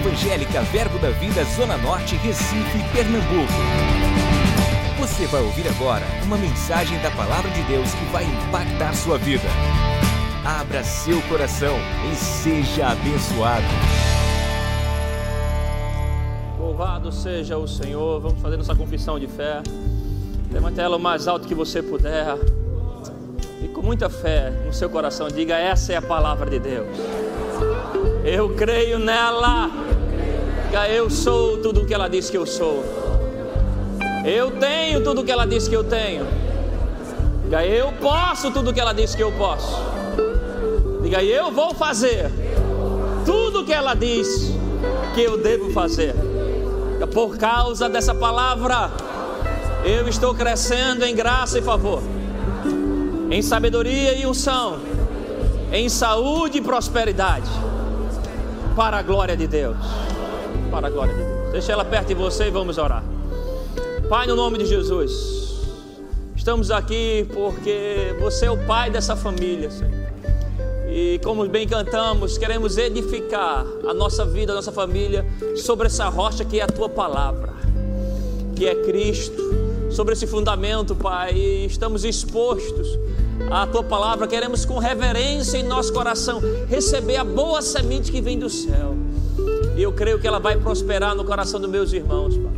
Evangélica Verbo da Vida Zona Norte, Recife, Pernambuco. Você vai ouvir agora uma mensagem da Palavra de Deus que vai impactar sua vida. Abra seu coração e seja abençoado. Louvado seja o Senhor. Vamos fazer nossa confissão de fé. Levante ela o mais alto que você puder. E com muita fé no seu coração, diga: Essa é a palavra de Deus. Eu creio nela. Diga: Eu sou tudo o que ela diz que eu sou. Eu tenho tudo o que ela diz que eu tenho. Diga: Eu posso tudo o que ela diz que eu posso. Diga: Eu vou fazer tudo o que ela diz que eu devo fazer. Diga, Por causa dessa palavra, eu estou crescendo em graça e favor, em sabedoria e unção, em saúde e prosperidade, para a glória de Deus. Para a glória de Deus. Deixa ela perto de você e vamos orar. Pai, no nome de Jesus, estamos aqui porque você é o pai dessa família, Senhor. E como bem cantamos, queremos edificar a nossa vida, a nossa família sobre essa rocha que é a tua palavra, que é Cristo. Sobre esse fundamento, Pai, e estamos expostos à tua palavra, queremos com reverência em nosso coração receber a boa semente que vem do céu. E eu creio que ela vai prosperar no coração dos meus irmãos, Pai.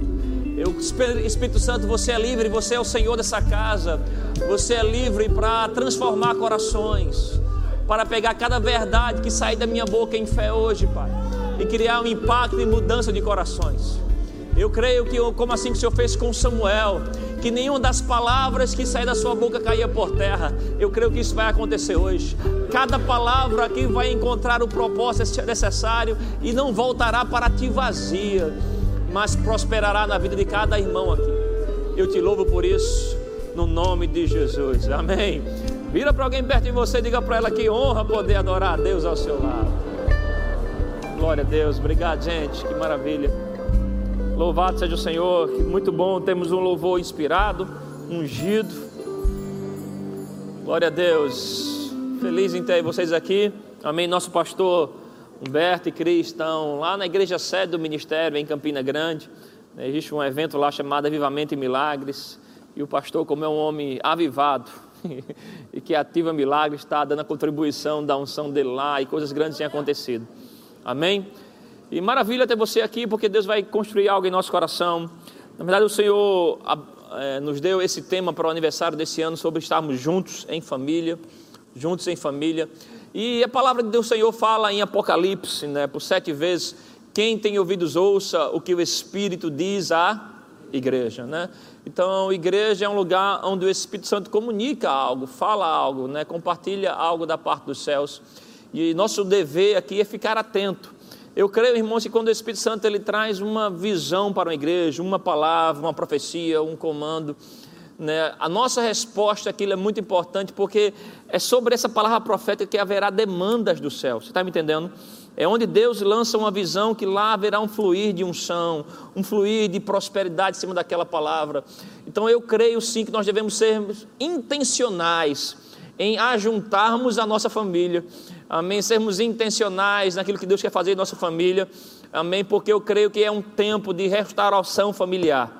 Eu, Espírito Santo, você é livre, você é o Senhor dessa casa. Você é livre para transformar corações, para pegar cada verdade que sai da minha boca em fé hoje, Pai, e criar um impacto e mudança de corações. Eu creio que, como assim que o Senhor fez com Samuel, que nenhuma das palavras que saía da sua boca caía por terra. Eu creio que isso vai acontecer hoje. Cada palavra aqui vai encontrar o propósito necessário e não voltará para ti vazia, mas prosperará na vida de cada irmão aqui. Eu te louvo por isso, no nome de Jesus. Amém. Vira para alguém perto de você e diga para ela que honra poder adorar a Deus ao seu lado. Glória a Deus. Obrigado, gente. Que maravilha. Louvado seja o Senhor, muito bom temos um louvor inspirado, ungido. Glória a Deus. Feliz em ter vocês aqui. Amém. Nosso pastor Humberto e Cris estão lá na igreja sede do ministério em Campina Grande. Existe um evento lá chamado Avivamento e Milagres. E o pastor, como é um homem avivado e que ativa milagres, está dando a contribuição da unção dele lá e coisas grandes têm acontecido. Amém? E maravilha ter você aqui, porque Deus vai construir algo em nosso coração. Na verdade, o Senhor é, nos deu esse tema para o aniversário desse ano sobre estarmos juntos em família, juntos em família. E a palavra de Deus, Senhor, fala em Apocalipse, né, por sete vezes: quem tem ouvidos ouça o que o Espírito diz à igreja, né? Então, igreja é um lugar onde o Espírito Santo comunica algo, fala algo, né, compartilha algo da parte dos céus. E nosso dever aqui é ficar atento eu creio, irmãos, que quando o Espírito Santo ele traz uma visão para uma igreja, uma palavra, uma profecia, um comando, né, a nossa resposta àquilo é muito importante, porque é sobre essa palavra profética que haverá demandas do céu. Você está me entendendo? É onde Deus lança uma visão que lá haverá um fluir de unção, um fluir de prosperidade em cima daquela palavra. Então eu creio sim que nós devemos ser intencionais em ajuntarmos a nossa família, amém, sermos intencionais naquilo que Deus quer fazer em nossa família, amém, porque eu creio que é um tempo de restauração familiar,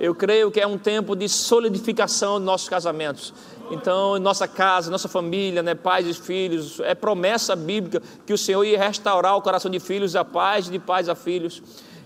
eu creio que é um tempo de solidificação de nossos casamentos. Então, nossa casa, nossa família, né, pais e filhos, é promessa bíblica que o Senhor ia restaurar o coração de filhos a pais, de pais a filhos.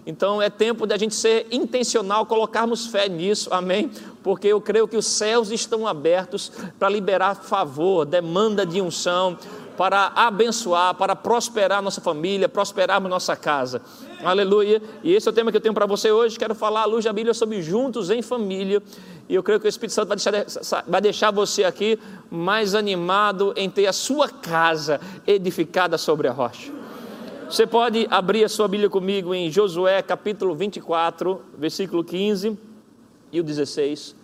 Então é tempo de a gente ser intencional, colocarmos fé nisso, amém? Porque eu creio que os céus estão abertos para liberar favor, demanda de unção, para abençoar, para prosperar nossa família, prosperarmos nossa casa. Aleluia. E esse é o tema que eu tenho para você hoje. Quero falar à luz da Bíblia sobre juntos em família. E eu creio que o Espírito Santo vai deixar, vai deixar você aqui mais animado em ter a sua casa edificada sobre a rocha. Você pode abrir a sua Bíblia comigo em Josué capítulo 24, versículo 15 e o 16.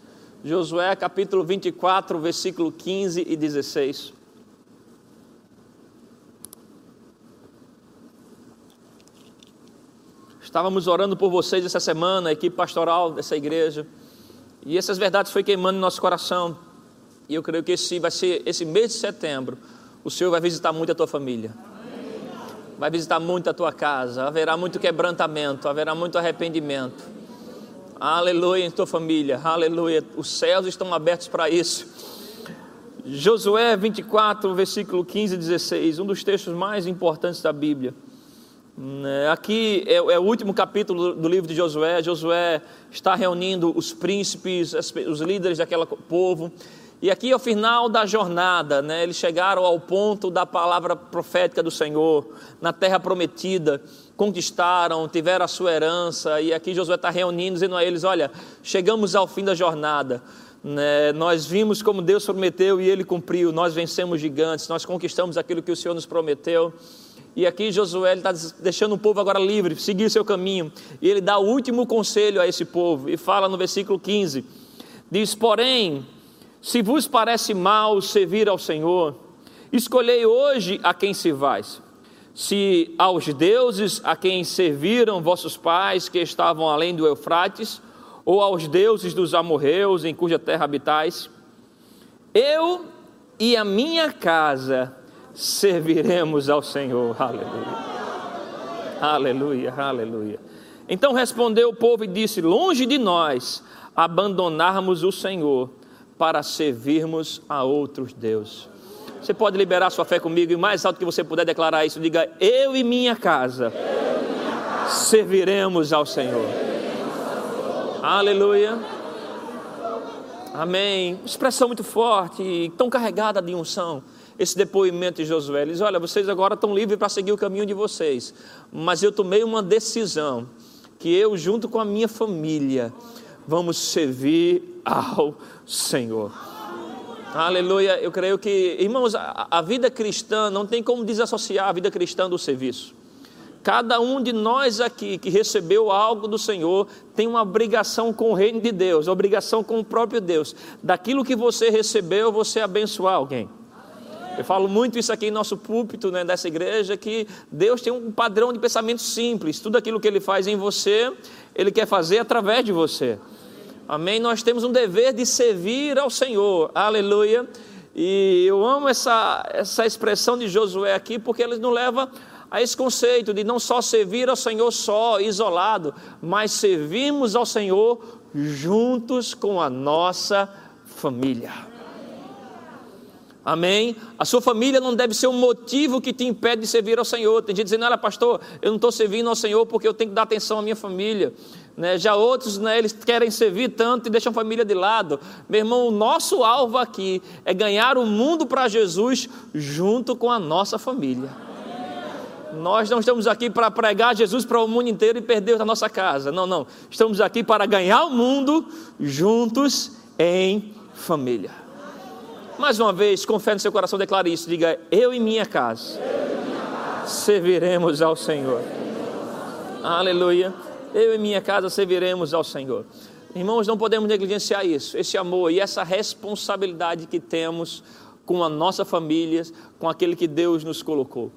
Josué capítulo 24, versículo 15 e 16. Estávamos orando por vocês essa semana, a equipe pastoral dessa igreja, e essas verdades foi queimando no nosso coração. E eu creio que esse vai ser esse mês de setembro, o Senhor vai visitar muito a tua família vai visitar muito a tua casa, haverá muito quebrantamento, haverá muito arrependimento. Aleluia em tua família, aleluia. Os céus estão abertos para isso. Josué 24, versículo 15 e 16, um dos textos mais importantes da Bíblia. Né, aqui é, é, o último capítulo do livro de Josué. Josué está reunindo os príncipes, os líderes daquele povo. E aqui, ao final da jornada, né, eles chegaram ao ponto da palavra profética do Senhor, na terra prometida, conquistaram, tiveram a sua herança. E aqui Josué está reunindo, dizendo a eles: Olha, chegamos ao fim da jornada. Né, nós vimos como Deus prometeu e ele cumpriu. Nós vencemos gigantes, nós conquistamos aquilo que o Senhor nos prometeu. E aqui Josué está deixando o povo agora livre, seguir seu caminho. E ele dá o último conselho a esse povo e fala no versículo 15: Diz, porém, se vos parece mal servir ao Senhor, escolhei hoje a quem se vais. Se aos deuses a quem serviram vossos pais que estavam além do Eufrates, ou aos deuses dos amorreus em cuja terra habitais, eu e a minha casa serviremos ao Senhor. Aleluia. Aleluia, aleluia. Então respondeu o povo e disse: Longe de nós abandonarmos o Senhor para servirmos a outros deuses. Você pode liberar sua fé comigo e mais alto que você puder declarar isso, diga: Eu e minha casa, serviremos ao Senhor. Aleluia. Amém. Expressão muito forte, tão carregada de unção esse depoimento de Josué. Ele diz: Olha, vocês agora estão livres para seguir o caminho de vocês, mas eu tomei uma decisão que eu, junto com a minha família, vamos servir ao Senhor. Aleluia. Eu creio que, irmãos, a, a vida cristã não tem como desassociar a vida cristã do serviço. Cada um de nós aqui que recebeu algo do Senhor tem uma obrigação com o reino de Deus, obrigação com o próprio Deus. Daquilo que você recebeu, você abençoar alguém. Eu falo muito isso aqui em nosso púlpito né, dessa igreja, que Deus tem um padrão de pensamento simples. Tudo aquilo que Ele faz em você, Ele quer fazer através de você. Amém? Nós temos um dever de servir ao Senhor. Aleluia. E eu amo essa, essa expressão de Josué aqui, porque ele nos leva a esse conceito de não só servir ao Senhor só, isolado, mas servirmos ao Senhor juntos com a nossa família. Amém? A sua família não deve ser um motivo que te impede de servir ao Senhor. Tem gente dizendo, olha, pastor, eu não estou servindo ao Senhor porque eu tenho que dar atenção à minha família. Né? Já outros, né, eles querem servir tanto e deixam a família de lado. Meu irmão, o nosso alvo aqui é ganhar o mundo para Jesus junto com a nossa família. Nós não estamos aqui para pregar Jesus para o mundo inteiro e perder a nossa casa. Não, não. Estamos aqui para ganhar o mundo juntos em família. Mais uma vez, com fé no seu coração, declare isso. Diga: Eu e minha casa, serviremos ao Senhor. Aleluia. Eu e minha casa serviremos ao Senhor. Irmãos, não podemos negligenciar isso, esse amor e essa responsabilidade que temos com a nossa família, com aquele que Deus nos colocou.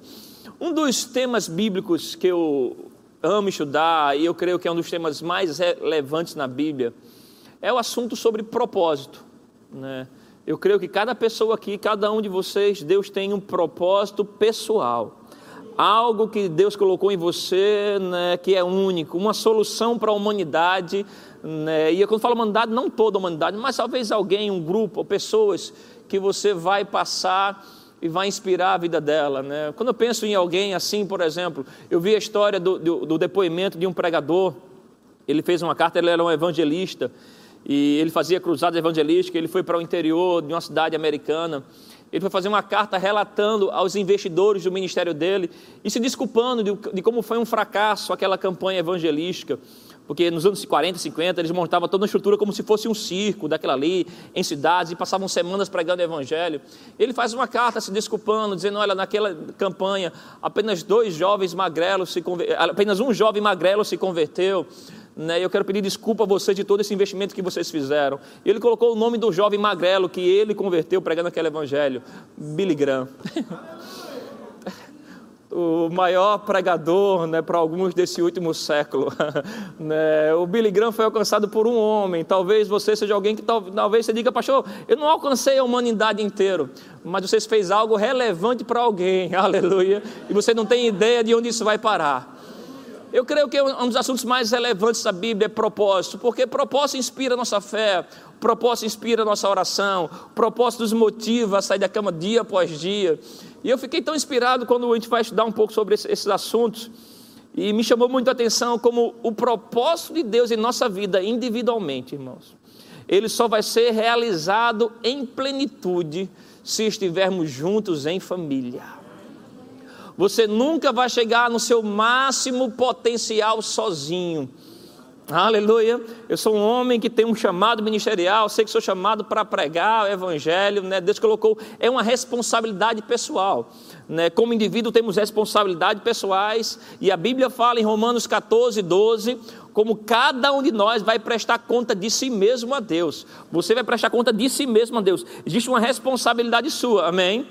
Um dos temas bíblicos que eu amo estudar, e eu creio que é um dos temas mais relevantes na Bíblia, é o assunto sobre propósito. Né? Eu creio que cada pessoa aqui, cada um de vocês, Deus tem um propósito pessoal. Algo que Deus colocou em você né, que é único, uma solução para a humanidade. Né, e quando falo humanidade, não toda a humanidade, mas talvez alguém, um grupo, ou pessoas que você vai passar e vai inspirar a vida dela. Né? Quando eu penso em alguém assim, por exemplo, eu vi a história do, do, do depoimento de um pregador. Ele fez uma carta, ele era um evangelista e ele fazia cruzadas evangelísticas, ele foi para o interior de uma cidade americana, ele foi fazer uma carta relatando aos investidores do ministério dele e se desculpando de, de como foi um fracasso aquela campanha evangelística, porque nos anos 40, 50, eles montavam toda uma estrutura como se fosse um circo daquela ali, em cidades, e passavam semanas pregando o evangelho. Ele faz uma carta se desculpando, dizendo: olha, naquela campanha, apenas dois jovens magrelos se apenas um jovem magrelo se converteu né, eu quero pedir desculpa a vocês de todo esse investimento que vocês fizeram. Ele colocou o nome do jovem magrelo que ele converteu pregando aquele evangelho, Billy Graham. o maior pregador né, para alguns desse último século. né? O Billy Graham foi alcançado por um homem. Talvez você seja alguém que talvez você diga, pastor, eu não alcancei a humanidade inteira, mas você fez algo relevante para alguém, aleluia, e você não tem ideia de onde isso vai parar. Eu creio que um dos assuntos mais relevantes da Bíblia é propósito, porque propósito inspira a nossa fé, propósito inspira a nossa oração, propósito nos motiva a sair da cama dia após dia. E eu fiquei tão inspirado quando a gente vai estudar um pouco sobre esses assuntos, e me chamou muito a atenção como o propósito de Deus em nossa vida individualmente, irmãos. Ele só vai ser realizado em plenitude se estivermos juntos em família. Você nunca vai chegar no seu máximo potencial sozinho. Aleluia. Eu sou um homem que tem um chamado ministerial, sei que sou chamado para pregar o evangelho, né? Deus colocou, é uma responsabilidade pessoal. Né? Como indivíduo temos responsabilidades pessoais, e a Bíblia fala em Romanos 14, 12, como cada um de nós vai prestar conta de si mesmo a Deus. Você vai prestar conta de si mesmo a Deus. Existe uma responsabilidade sua, amém?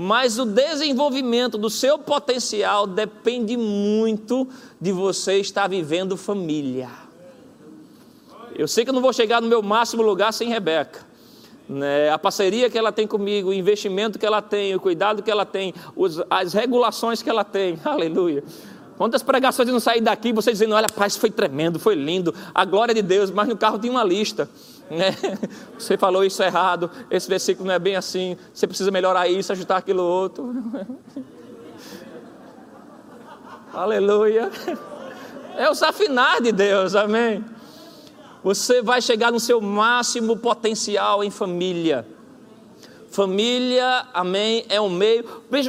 Mas o desenvolvimento do seu potencial depende muito de você estar vivendo família. Eu sei que eu não vou chegar no meu máximo lugar sem Rebeca. Né? A parceria que ela tem comigo, o investimento que ela tem, o cuidado que ela tem, os, as regulações que ela tem, aleluia. Quantas pregações eu não saí daqui, você dizendo, olha, paz, foi tremendo, foi lindo, a glória de Deus, mas no carro tinha uma lista. Né? Você falou isso errado, esse versículo não é bem assim, você precisa melhorar isso, ajustar aquilo outro. Aleluia. É o safinar de Deus, amém. Você vai chegar no seu máximo potencial em família. Família, amém, é um meio.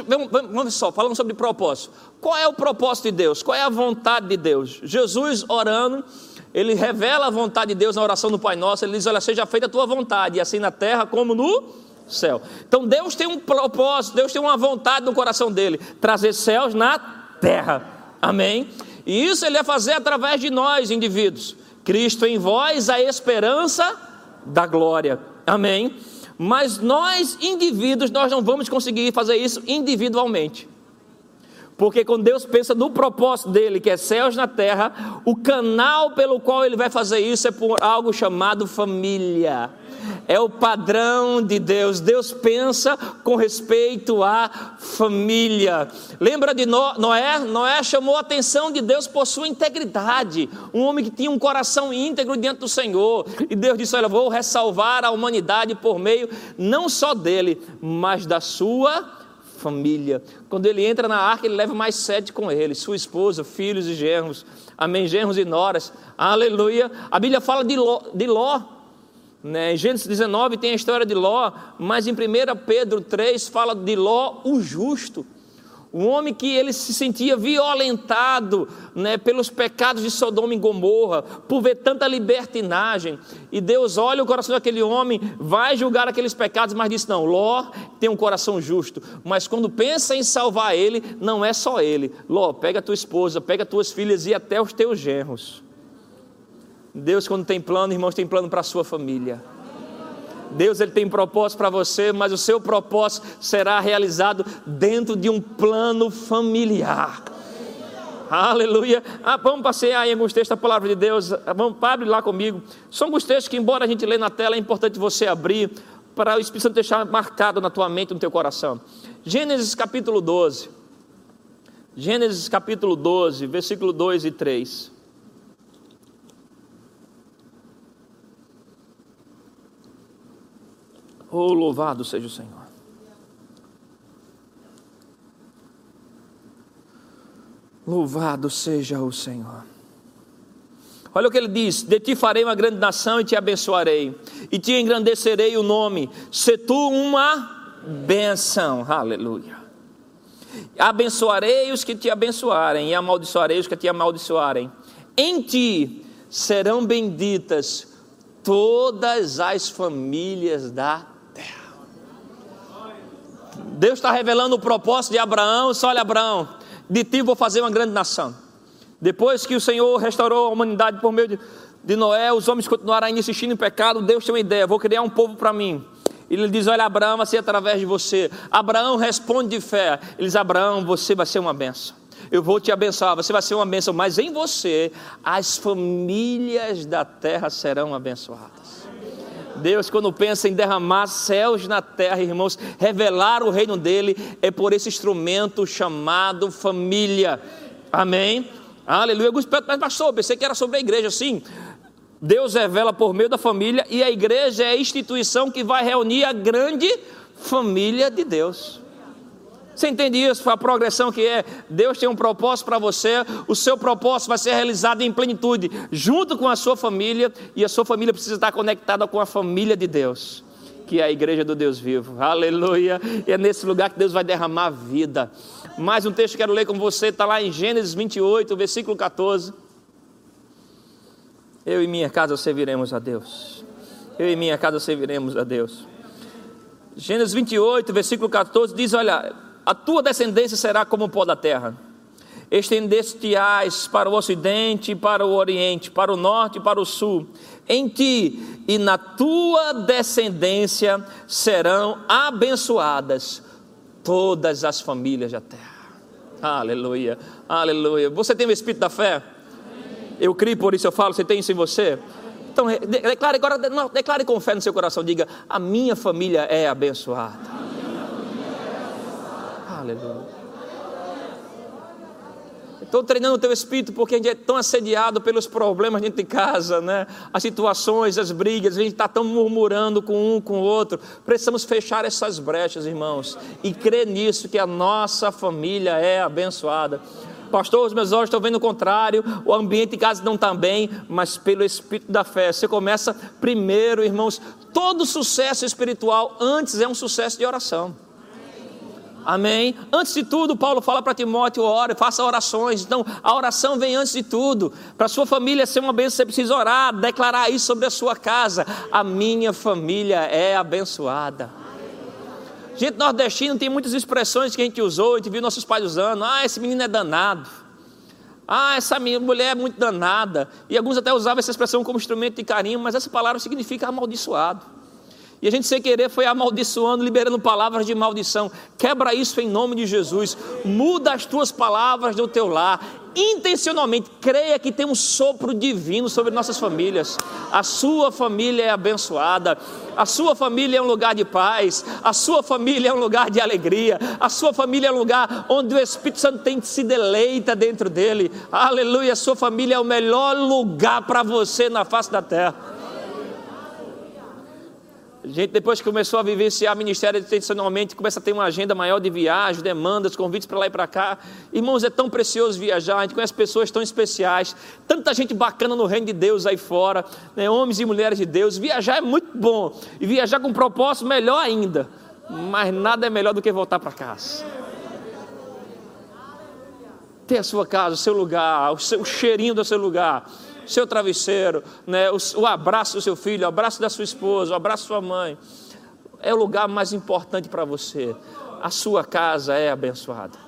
Vamos, vamos só, falando sobre propósito. Qual é o propósito de Deus? Qual é a vontade de Deus? Jesus orando ele revela a vontade de Deus na oração do Pai Nosso. Ele diz: Olha, seja feita a tua vontade, assim na terra como no céu. Então Deus tem um propósito, Deus tem uma vontade no coração dele: trazer céus na terra. Amém? E isso ele vai fazer através de nós, indivíduos. Cristo em vós, a esperança da glória. Amém? Mas nós, indivíduos, nós não vamos conseguir fazer isso individualmente. Porque quando Deus pensa no propósito dele, que é céus na terra, o canal pelo qual ele vai fazer isso é por algo chamado família. É o padrão de Deus. Deus pensa com respeito à família. Lembra de Noé? Noé chamou a atenção de Deus por sua integridade. Um homem que tinha um coração íntegro diante do Senhor. E Deus disse: Olha, vou ressalvar a humanidade por meio não só dele, mas da sua família. Quando ele entra na arca, ele leva mais sete com ele: sua esposa, filhos e genros. Amém? Genros e noras. Aleluia. A Bíblia fala de Ló. De Ló. Né? Em Gênesis 19 tem a história de Ló, mas em 1 Pedro 3 fala de Ló, o justo. Um homem que ele se sentia violentado né, pelos pecados de Sodoma e Gomorra, por ver tanta libertinagem. E Deus olha o coração daquele homem, vai julgar aqueles pecados, mas diz: Não, Ló tem um coração justo. Mas quando pensa em salvar ele, não é só ele. Ló, pega tua esposa, pega tuas filhas e até os teus genros. Deus, quando tem plano, irmãos, tem plano para a sua família. Deus ele tem propósito para você, mas o seu propósito será realizado dentro de um plano familiar. Aleluia. Ah, vamos passear aí alguns textos da palavra de Deus. Vamos, abre lá comigo. São alguns textos que, embora a gente lê na tela, é importante você abrir para o Espírito Santo deixar marcado na tua mente, no teu coração. Gênesis capítulo 12. Gênesis capítulo 12, versículo 2 e 3. Oh, louvado seja o Senhor. Louvado seja o Senhor. Olha o que ele diz: De ti farei uma grande nação e te abençoarei, e te engrandecerei o nome, se tu uma benção. Aleluia. Abençoarei os que te abençoarem, e amaldiçoarei os que te amaldiçoarem. Em ti serão benditas todas as famílias da Deus está revelando o propósito de Abraão. Só olha, Abraão, de ti vou fazer uma grande nação. Depois que o Senhor restaurou a humanidade por meio de, de Noé, os homens continuaram insistindo em pecado. Deus tem uma ideia: vou criar um povo para mim. Ele diz: Olha, Abraão vai ser através de você. Abraão responde de fé. Ele diz: Abraão, você vai ser uma benção. Eu vou te abençoar, você vai ser uma benção, mas em você as famílias da terra serão abençoadas. Deus, quando pensa em derramar céus na terra, irmãos, revelar o reino dele, é por esse instrumento chamado família. Amém? Aleluia. Mas, pastor, pensei que era sobre a igreja, sim. Deus revela por meio da família e a igreja é a instituição que vai reunir a grande família de Deus. Você entende isso? A progressão que é. Deus tem um propósito para você, o seu propósito vai ser realizado em plenitude, junto com a sua família, e a sua família precisa estar conectada com a família de Deus, que é a igreja do Deus vivo. Aleluia! E é nesse lugar que Deus vai derramar vida. Mais um texto que quero ler com você, está lá em Gênesis 28, versículo 14. Eu e minha casa serviremos a Deus. Eu e minha casa serviremos a Deus. Gênesis 28, versículo 14 diz: Olha, a tua descendência será como o pó da terra. Estendeste-ás para o ocidente e para o oriente, para o norte e para o sul. Em ti e na tua descendência serão abençoadas todas as famílias da terra. Aleluia, aleluia. Você tem o espírito da fé? Eu criei, por isso eu falo, você tem isso em você? Então, declare agora, declare com fé no seu coração, diga: a minha família é abençoada. Aleluia. Estou treinando o teu espírito porque a gente é tão assediado pelos problemas dentro de casa, né? As situações, as brigas, a gente está tão murmurando com um, com o outro. Precisamos fechar essas brechas, irmãos, e crer nisso que a nossa família é abençoada. Pastor, os meus olhos estão vendo o contrário, o ambiente de casa não está bem, mas pelo Espírito da fé. Você começa primeiro, irmãos, todo sucesso espiritual antes é um sucesso de oração. Amém? Antes de tudo, Paulo fala para Timóteo: ore, faça orações. Então, a oração vem antes de tudo. Para sua família ser uma bênção, você precisa orar, declarar isso sobre a sua casa. A minha família é abençoada. Gente nordestina tem muitas expressões que a gente usou, a gente viu nossos pais usando. Ah, esse menino é danado. Ah, essa mulher é muito danada. E alguns até usavam essa expressão como instrumento de carinho, mas essa palavra significa amaldiçoado. E a gente sem querer foi amaldiçoando, liberando palavras de maldição. Quebra isso em nome de Jesus. Muda as tuas palavras do teu lar. Intencionalmente, creia que tem um sopro divino sobre nossas famílias. A sua família é abençoada. A sua família é um lugar de paz. A sua família é um lugar de alegria. A sua família é um lugar onde o Espírito Santo tem se deleita dentro dele. Aleluia. A sua família é o melhor lugar para você na face da terra. A gente, depois que começou a vivenciar ministério intencionalmente, começa a ter uma agenda maior de viagem, demandas, convites para lá e para cá. Irmãos, é tão precioso viajar, a gente conhece pessoas tão especiais, tanta gente bacana no reino de Deus aí fora, né, homens e mulheres de Deus. Viajar é muito bom, e viajar com propósito, melhor ainda. Mas nada é melhor do que voltar para casa. Ter a sua casa, o seu lugar, o, seu, o cheirinho do seu lugar seu travesseiro, né, o, o abraço do seu filho, o abraço da sua esposa, o abraço da sua mãe. É o lugar mais importante para você. A sua casa é abençoada.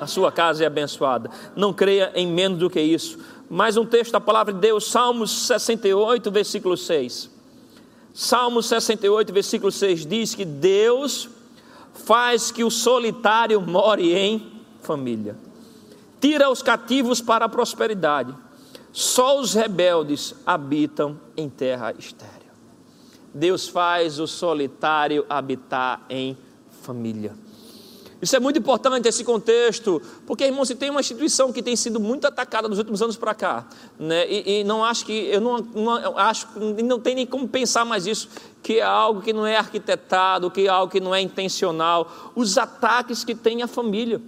A sua casa é abençoada. Não creia em menos do que isso. Mais um texto da palavra de Deus, Salmos 68, versículo 6. Salmos 68, versículo 6 diz que Deus faz que o solitário more em família, tira os cativos para a prosperidade só os rebeldes habitam em terra estéril. Deus faz o solitário habitar em família. Isso é muito importante, esse contexto, porque, irmão, se tem uma instituição que tem sido muito atacada nos últimos anos para cá, né, e, e, não acho que, eu não, não eu acho, não tem nem como pensar mais isso, que é algo que não é arquitetado, que é algo que não é intencional, os ataques que tem a família.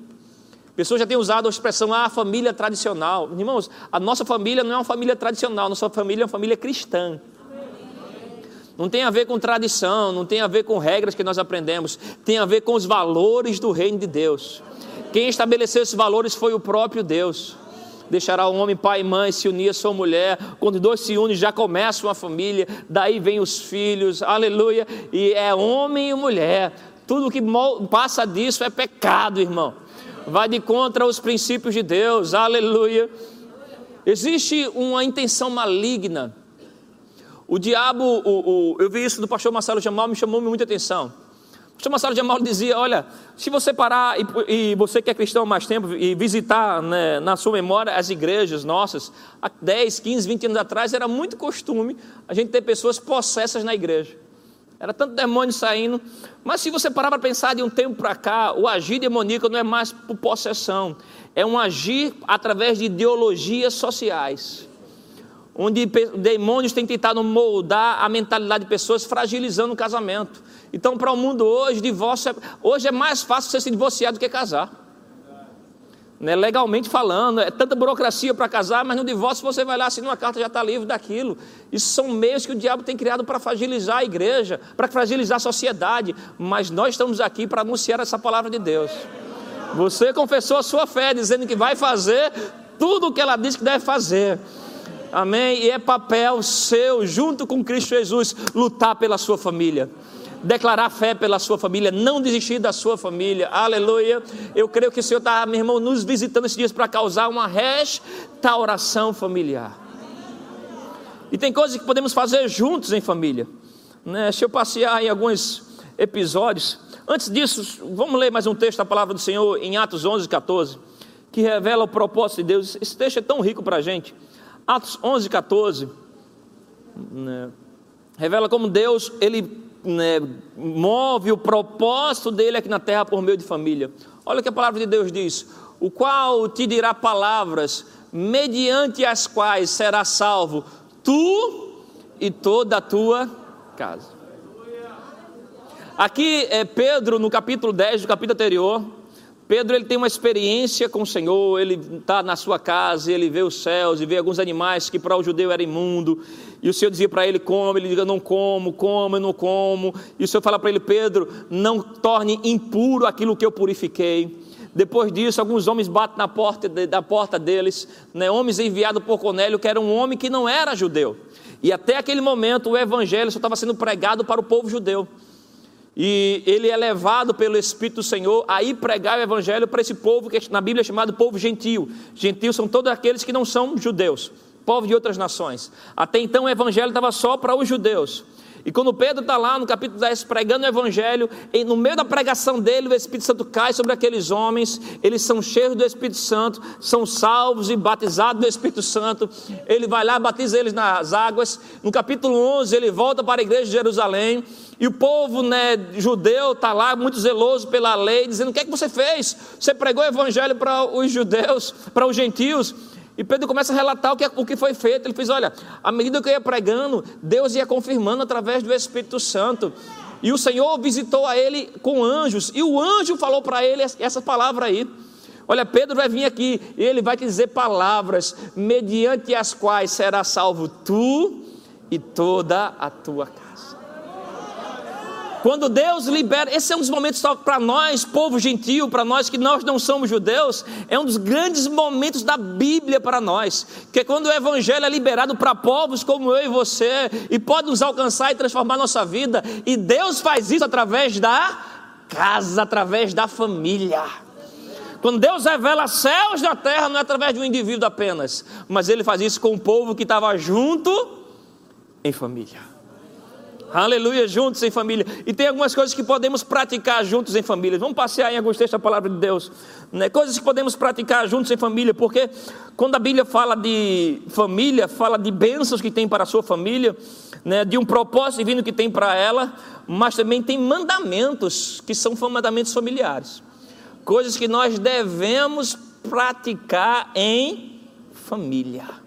Pessoas já têm usado a expressão, ah, família tradicional. Irmãos, a nossa família não é uma família tradicional, nossa família é uma família cristã. Não tem a ver com tradição, não tem a ver com regras que nós aprendemos, tem a ver com os valores do reino de Deus. Quem estabeleceu esses valores foi o próprio Deus. Deixará o homem pai e mãe se unir a sua mulher. Quando dois se unem, já começa uma família. Daí vem os filhos, aleluia. E é homem e mulher. Tudo que passa disso é pecado, irmão vai de contra os princípios de Deus, aleluia. Existe uma intenção maligna, O diabo, o, o, eu vi isso do pastor Marcelo Jamal, me chamou muita atenção. O pastor Marcelo Jamal dizia: Olha, se você parar e, e você que é cristão há mais tempo e visitar né, na sua memória as igrejas nossas, há 10, 15, 20 anos atrás era muito costume a gente ter pessoas possessas na igreja. Era tanto demônio saindo. Mas se você parar para pensar de um tempo para cá, o agir demoníaco não é mais por possessão, é um agir através de ideologias sociais. Onde demônios têm tentado moldar a mentalidade de pessoas, fragilizando o casamento. Então, para o mundo hoje, divórcio é, hoje é mais fácil você se divorciar do que casar né, legalmente falando, é tanta burocracia para casar, mas no divórcio você vai lá, assina uma carta já está livre daquilo. Isso são meios que o diabo tem criado para fragilizar a igreja, para fragilizar a sociedade, mas nós estamos aqui para anunciar essa palavra de Deus. Você confessou a sua fé, dizendo que vai fazer tudo o que ela diz que deve fazer. Amém? E é papel seu, junto com Cristo Jesus, lutar pela sua família declarar fé pela sua família, não desistir da sua família, aleluia. Eu creio que o Senhor está, meu irmão, nos visitando esses dias para causar uma restauração familiar. E tem coisas que podemos fazer juntos em família. Né? Se eu passear em alguns episódios, antes disso, vamos ler mais um texto da palavra do Senhor em Atos 11, 14, que revela o propósito de Deus. Esse texto é tão rico para a gente. Atos 11, 14. Né? Revela como Deus, Ele né, move o propósito dele aqui na terra por meio de família. Olha o que a palavra de Deus diz: o qual te dirá palavras mediante as quais será salvo tu e toda a tua casa. Aqui é Pedro, no capítulo 10 do capítulo anterior, Pedro ele tem uma experiência com o Senhor, ele está na sua casa, ele vê os céus e vê alguns animais que para o judeu era imundo, e o Senhor dizia para ele: come, ele diz: não como, como, eu não como, e o Senhor fala para ele: Pedro, não torne impuro aquilo que eu purifiquei. Depois disso, alguns homens batem na porta, da porta deles, né, homens enviados por Cornélio, que era um homem que não era judeu, e até aquele momento o evangelho só estava sendo pregado para o povo judeu. E ele é levado pelo Espírito do Senhor a ir pregar o Evangelho para esse povo que na Bíblia é chamado povo gentil. Gentil são todos aqueles que não são judeus, povo de outras nações. Até então o Evangelho estava só para os judeus. E quando Pedro está lá no capítulo 10 pregando o Evangelho, no meio da pregação dele, o Espírito Santo cai sobre aqueles homens, eles são cheios do Espírito Santo, são salvos e batizados do Espírito Santo. Ele vai lá, batiza eles nas águas. No capítulo 11, ele volta para a igreja de Jerusalém, e o povo né, judeu está lá, muito zeloso pela lei, dizendo: O que é que você fez? Você pregou o Evangelho para os judeus, para os gentios. E Pedro começa a relatar o que, o que foi feito. Ele fez: olha, à medida que eu ia pregando, Deus ia confirmando através do Espírito Santo. E o Senhor visitou a ele com anjos. E o anjo falou para ele essa palavra aí. Olha, Pedro vai vir aqui e ele vai te dizer palavras mediante as quais será salvo tu e toda a tua casa. Quando Deus libera, esse é um dos momentos para nós, povo gentil, para nós que nós não somos judeus, é um dos grandes momentos da Bíblia para nós, que é quando o Evangelho é liberado para povos como eu e você, e pode nos alcançar e transformar nossa vida, e Deus faz isso através da casa, através da família. Quando Deus revela céus na terra, não é através de um indivíduo apenas, mas Ele faz isso com o povo que estava junto em família. Aleluia, juntos em família. E tem algumas coisas que podemos praticar juntos em família. Vamos passear em alguns textos da palavra de Deus. Né? Coisas que podemos praticar juntos em família, porque quando a Bíblia fala de família, fala de bênçãos que tem para a sua família, né? de um propósito divino que tem para ela, mas também tem mandamentos que são mandamentos familiares. Coisas que nós devemos praticar em família.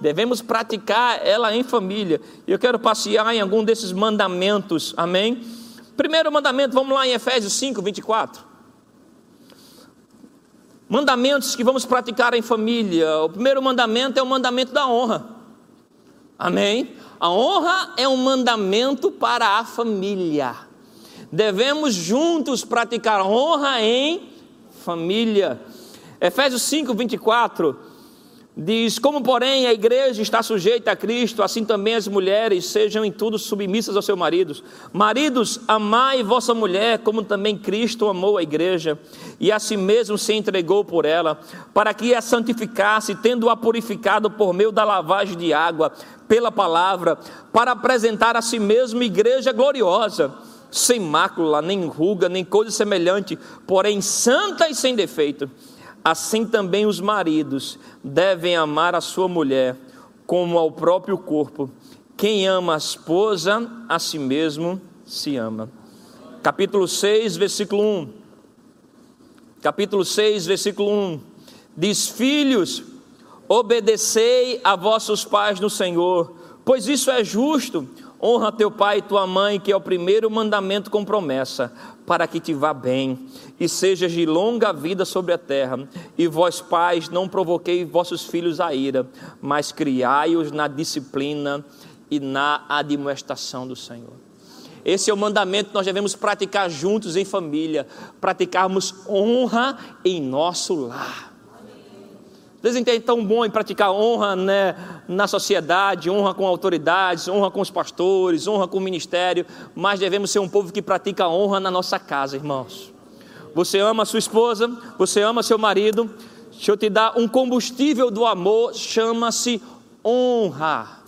Devemos praticar ela em família. Eu quero passear em algum desses mandamentos. Amém? Primeiro mandamento, vamos lá em Efésios 5, 24. Mandamentos que vamos praticar em família. O primeiro mandamento é o mandamento da honra. Amém? A honra é um mandamento para a família. Devemos juntos praticar honra em família. Efésios 5, 24 Diz: Como, porém, a igreja está sujeita a Cristo, assim também as mulheres sejam em tudo submissas aos seus maridos. Maridos, amai vossa mulher, como também Cristo amou a igreja, e a si mesmo se entregou por ela, para que a santificasse, tendo-a purificado por meio da lavagem de água, pela palavra, para apresentar a si mesmo igreja gloriosa, sem mácula, nem ruga, nem coisa semelhante, porém santa e sem defeito. Assim também os maridos devem amar a sua mulher como ao próprio corpo. Quem ama a esposa, a si mesmo se ama. Capítulo 6, versículo 1. Capítulo 6, versículo 1. Diz: Filhos, obedecei a vossos pais no Senhor, pois isso é justo. Honra teu pai e tua mãe, que é o primeiro mandamento com promessa, para que te vá bem e sejas de longa vida sobre a terra. E vós, pais, não provoquei vossos filhos a ira, mas criai-os na disciplina e na admoestação do Senhor. Esse é o mandamento que nós devemos praticar juntos em família, praticarmos honra em nosso lar. Vocês entendem tão bom em praticar honra né, na sociedade, honra com autoridades, honra com os pastores, honra com o ministério, mas devemos ser um povo que pratica honra na nossa casa, irmãos. Você ama a sua esposa, você ama seu marido, deixa eu te dar um combustível do amor, chama-se honra.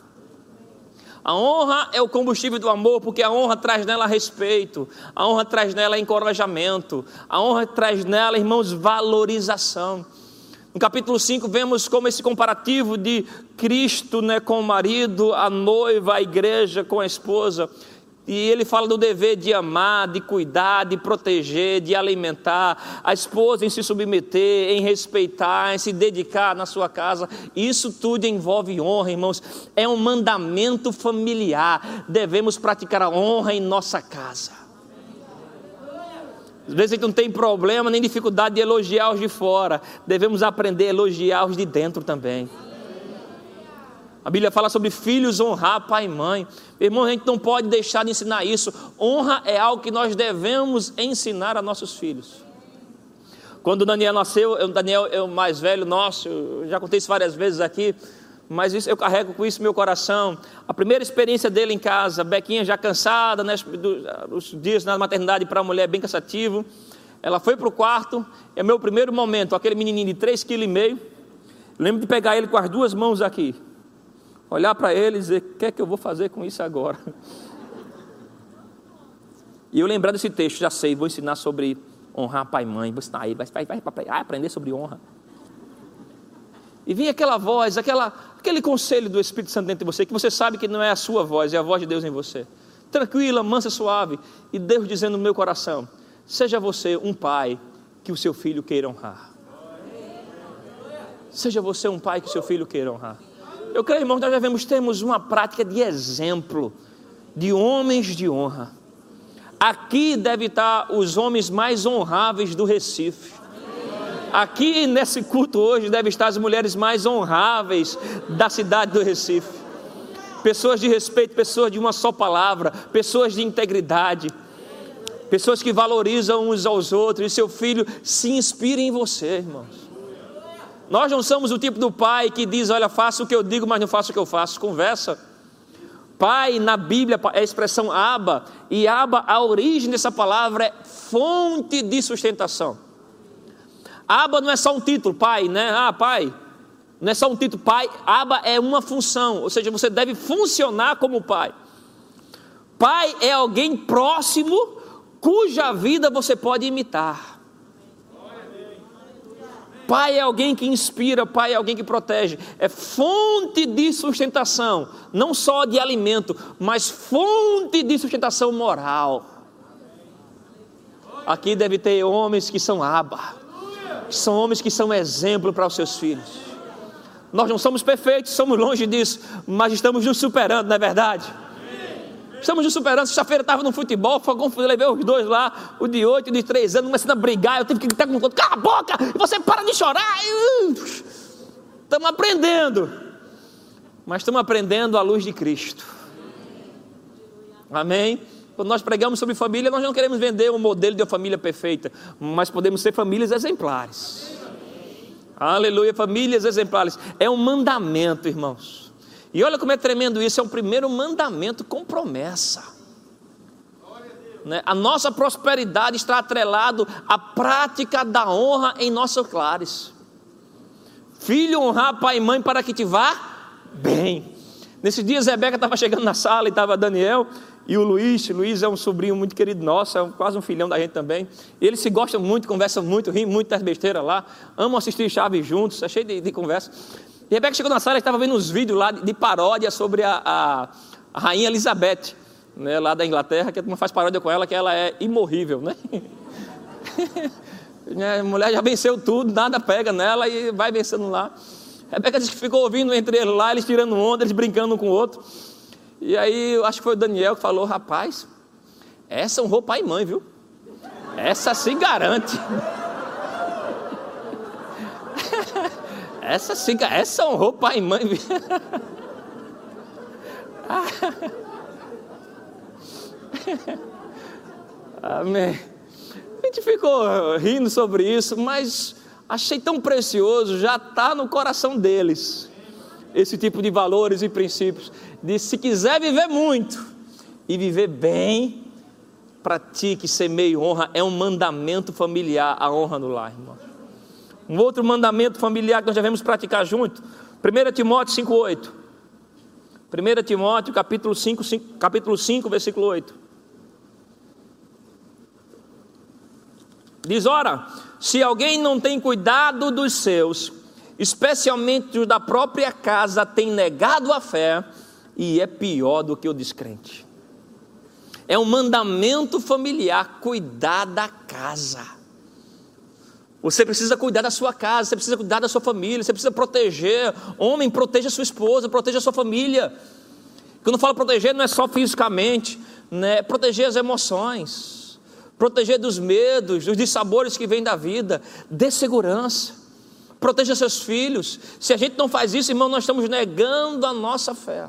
A honra é o combustível do amor, porque a honra traz nela respeito, a honra traz nela encorajamento, a honra traz nela, irmãos, valorização. No capítulo 5, vemos como esse comparativo de Cristo né, com o marido, a noiva, a igreja com a esposa. E ele fala do dever de amar, de cuidar, de proteger, de alimentar, a esposa em se submeter, em respeitar, em se dedicar na sua casa. Isso tudo envolve honra, irmãos. É um mandamento familiar. Devemos praticar a honra em nossa casa. Às vezes a gente não tem problema nem dificuldade de elogiar os de fora. Devemos aprender a elogiar os de dentro também. A Bíblia fala sobre filhos honrar pai e mãe. Irmão, a gente não pode deixar de ensinar isso. Honra é algo que nós devemos ensinar a nossos filhos. Quando o Daniel nasceu, o Daniel é o mais velho nosso, eu já contei isso várias vezes aqui mas isso, eu carrego com isso meu coração. A primeira experiência dele em casa, Bequinha já cansada, né, os dias na maternidade para a mulher bem cansativo. Ela foi para o quarto, é meu primeiro momento, aquele menininho de 3,5 kg. Lembro de pegar ele com as duas mãos aqui, olhar para ele e dizer: O que é que eu vou fazer com isso agora? E eu lembrar desse texto, já sei, vou ensinar sobre honrar pai e mãe, vou ensinar ele, vai, vai, vai, vai aprender sobre honra. E vinha aquela voz, aquela, aquele conselho do Espírito Santo dentro de você, que você sabe que não é a sua voz, é a voz de Deus em você. Tranquila, mansa, suave. E Deus dizendo no meu coração: seja você um pai que o seu filho queira honrar. Seja você um pai que o seu filho queira honrar. Eu creio, irmãos, nós devemos termos uma prática de exemplo, de homens de honra. Aqui deve estar os homens mais honráveis do Recife. Aqui nesse culto hoje deve estar as mulheres mais honráveis da cidade do Recife. Pessoas de respeito, pessoas de uma só palavra, pessoas de integridade, pessoas que valorizam uns aos outros, e seu filho se inspira em você, irmãos. Nós não somos o tipo do pai que diz: Olha, faça o que eu digo, mas não faça o que eu faço. Conversa. Pai na Bíblia é a expressão aba, e aba, a origem dessa palavra é fonte de sustentação. Aba não é só um título, pai, né? Ah, pai. Não é só um título, pai. Aba é uma função, ou seja, você deve funcionar como pai. Pai é alguém próximo cuja vida você pode imitar. Pai é alguém que inspira, pai é alguém que protege. É fonte de sustentação, não só de alimento, mas fonte de sustentação moral. Aqui deve ter homens que são aba são homens que são exemplo para os seus filhos. Nós não somos perfeitos, somos longe disso, mas estamos nos superando, não é verdade? Estamos nos superando. Sexta-feira estava no futebol, foi confuso, levei os dois lá, o de oito e o de três anos, começando a brigar. Eu tive que gritar com o outro: cala a boca, você para de chorar. Estamos aprendendo, mas estamos aprendendo à luz de Cristo. Amém? Nós pregamos sobre família, nós não queremos vender um modelo de uma família perfeita, mas podemos ser famílias exemplares. Aleluia, famílias exemplares. É um mandamento, irmãos. E olha como é tremendo isso, é um primeiro mandamento com promessa. Né? A nossa prosperidade está atrelado à prática da honra em nossos lares. Filho honrar pai e mãe para que te vá bem. Nesses dias, Rebeca estava chegando na sala e estava Daniel e o Luiz. Luiz é um sobrinho muito querido nosso, é quase um filhão da gente também. Eles se gostam muito, conversam muito, riem muito das besteiras lá, amam assistir Chaves juntos, é cheio de, de conversa. E Rebeca chegou na sala e estava vendo uns vídeos lá de, de paródia sobre a, a, a Rainha Elizabeth, né, lá da Inglaterra, que a turma faz paródia com ela, que ela é imorrível, né? a mulher já venceu tudo, nada pega nela e vai vencendo lá. Rebeca disse que ficou ouvindo entre eles lá, eles tirando onda, eles brincando um com o outro. E aí, eu acho que foi o Daniel que falou: rapaz, essa honrou pai e mãe, viu? Essa se garante. essa se essa honrou pai e mãe, viu? Amém. A gente ficou rindo sobre isso, mas achei tão precioso, já está no coração deles, esse tipo de valores e princípios. De se quiser viver muito e viver bem, pratique, semeie honra, é um mandamento familiar, a honra no lar, irmão. Um outro mandamento familiar que nós devemos praticar junto, 1 Timóteo 5,8. 1 Timóteo capítulo 5, 5, capítulo 5, versículo 8. Diz: ora, se alguém não tem cuidado dos seus, especialmente os da própria casa, tem negado a fé e é pior do que o descrente. É um mandamento familiar cuidar da casa. Você precisa cuidar da sua casa, você precisa cuidar da sua família, você precisa proteger. Homem, proteja sua esposa, proteja sua família. Quando eu falo proteger, não é só fisicamente, né? Proteger as emoções proteger dos medos, dos dissabores que vêm da vida, dê segurança, proteja seus filhos. Se a gente não faz isso, irmão, nós estamos negando a nossa fé.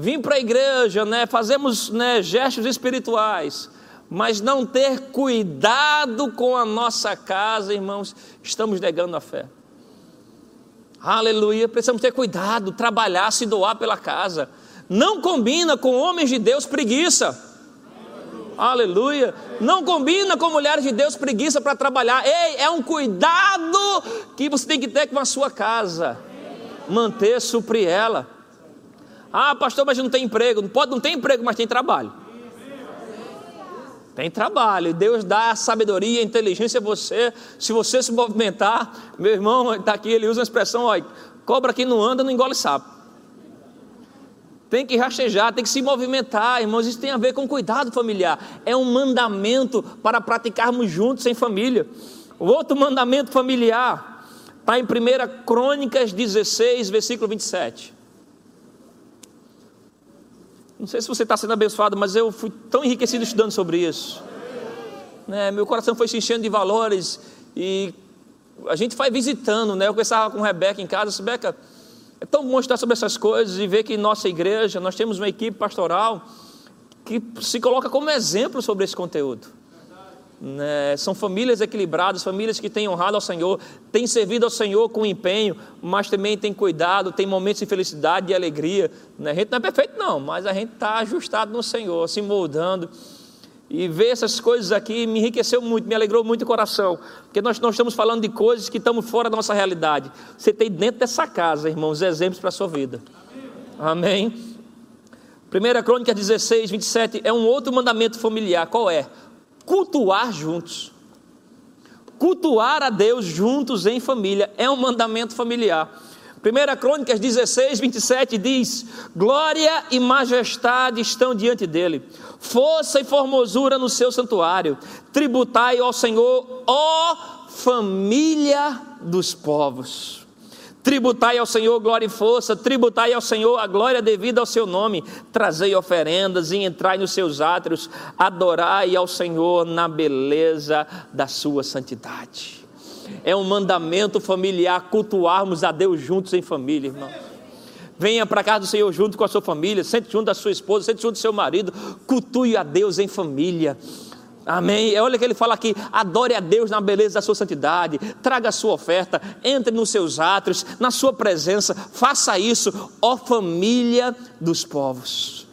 Vim para a igreja, né, fazemos né, gestos espirituais, mas não ter cuidado com a nossa casa, irmãos, estamos negando a fé. Aleluia, precisamos ter cuidado, trabalhar, se doar pela casa. Não combina com homens de Deus preguiça. Aleluia. Não combina com mulheres de Deus preguiça para trabalhar. Ei, é um cuidado que você tem que ter com a sua casa. Manter, suprir ela. Ah, pastor, mas não tem emprego. Não pode, não tem emprego, mas tem trabalho. Tem trabalho. Deus dá a sabedoria, a inteligência a você. Se você se movimentar, meu irmão está aqui, ele usa a expressão: ó, cobra que não anda, não engole sapo tem que rastejar, tem que se movimentar, irmãos. Isso tem a ver com cuidado familiar. É um mandamento para praticarmos juntos em família. O outro mandamento familiar está em 1 Crônicas 16, versículo 27. Não sei se você está sendo abençoado, mas eu fui tão enriquecido estudando sobre isso. Né, meu coração foi se enchendo de valores e a gente vai visitando, né? Eu conversava com Rebeca em casa, Rebeca, é tão bom estar sobre essas coisas e ver que em nossa igreja nós temos uma equipe pastoral que se coloca como exemplo sobre esse conteúdo. Né? São famílias equilibradas, famílias que têm honrado ao Senhor, têm servido ao Senhor com empenho, mas também têm cuidado, têm momentos de felicidade e alegria. Né? A gente não é perfeito, não, mas a gente está ajustado no Senhor, se moldando. E ver essas coisas aqui me enriqueceu muito, me alegrou muito o coração, porque nós não estamos falando de coisas que estamos fora da nossa realidade. Você tem dentro dessa casa, irmãos, exemplos para a sua vida. Amém? 1 Crônica 16, 27 é um outro mandamento familiar. Qual é? Cultuar juntos. Cultuar a Deus juntos em família é um mandamento familiar. 1 Crônicas 16, 27 diz: Glória e majestade estão diante dele, força e formosura no seu santuário. Tributai ao Senhor, ó família dos povos. Tributai ao Senhor glória e força, tributai ao Senhor a glória devida ao seu nome, trazei oferendas e entrai nos seus átrios, adorai ao Senhor na beleza da sua santidade. É um mandamento familiar cultuarmos a Deus juntos em família, irmão. Venha para casa do Senhor junto com a sua família, sente junto da sua esposa, sente junto do seu marido, cultue a Deus em família. Amém. Olha que ele fala aqui: adore a Deus na beleza da sua santidade, traga a sua oferta, entre nos seus átrios, na sua presença, faça isso, ó família dos povos.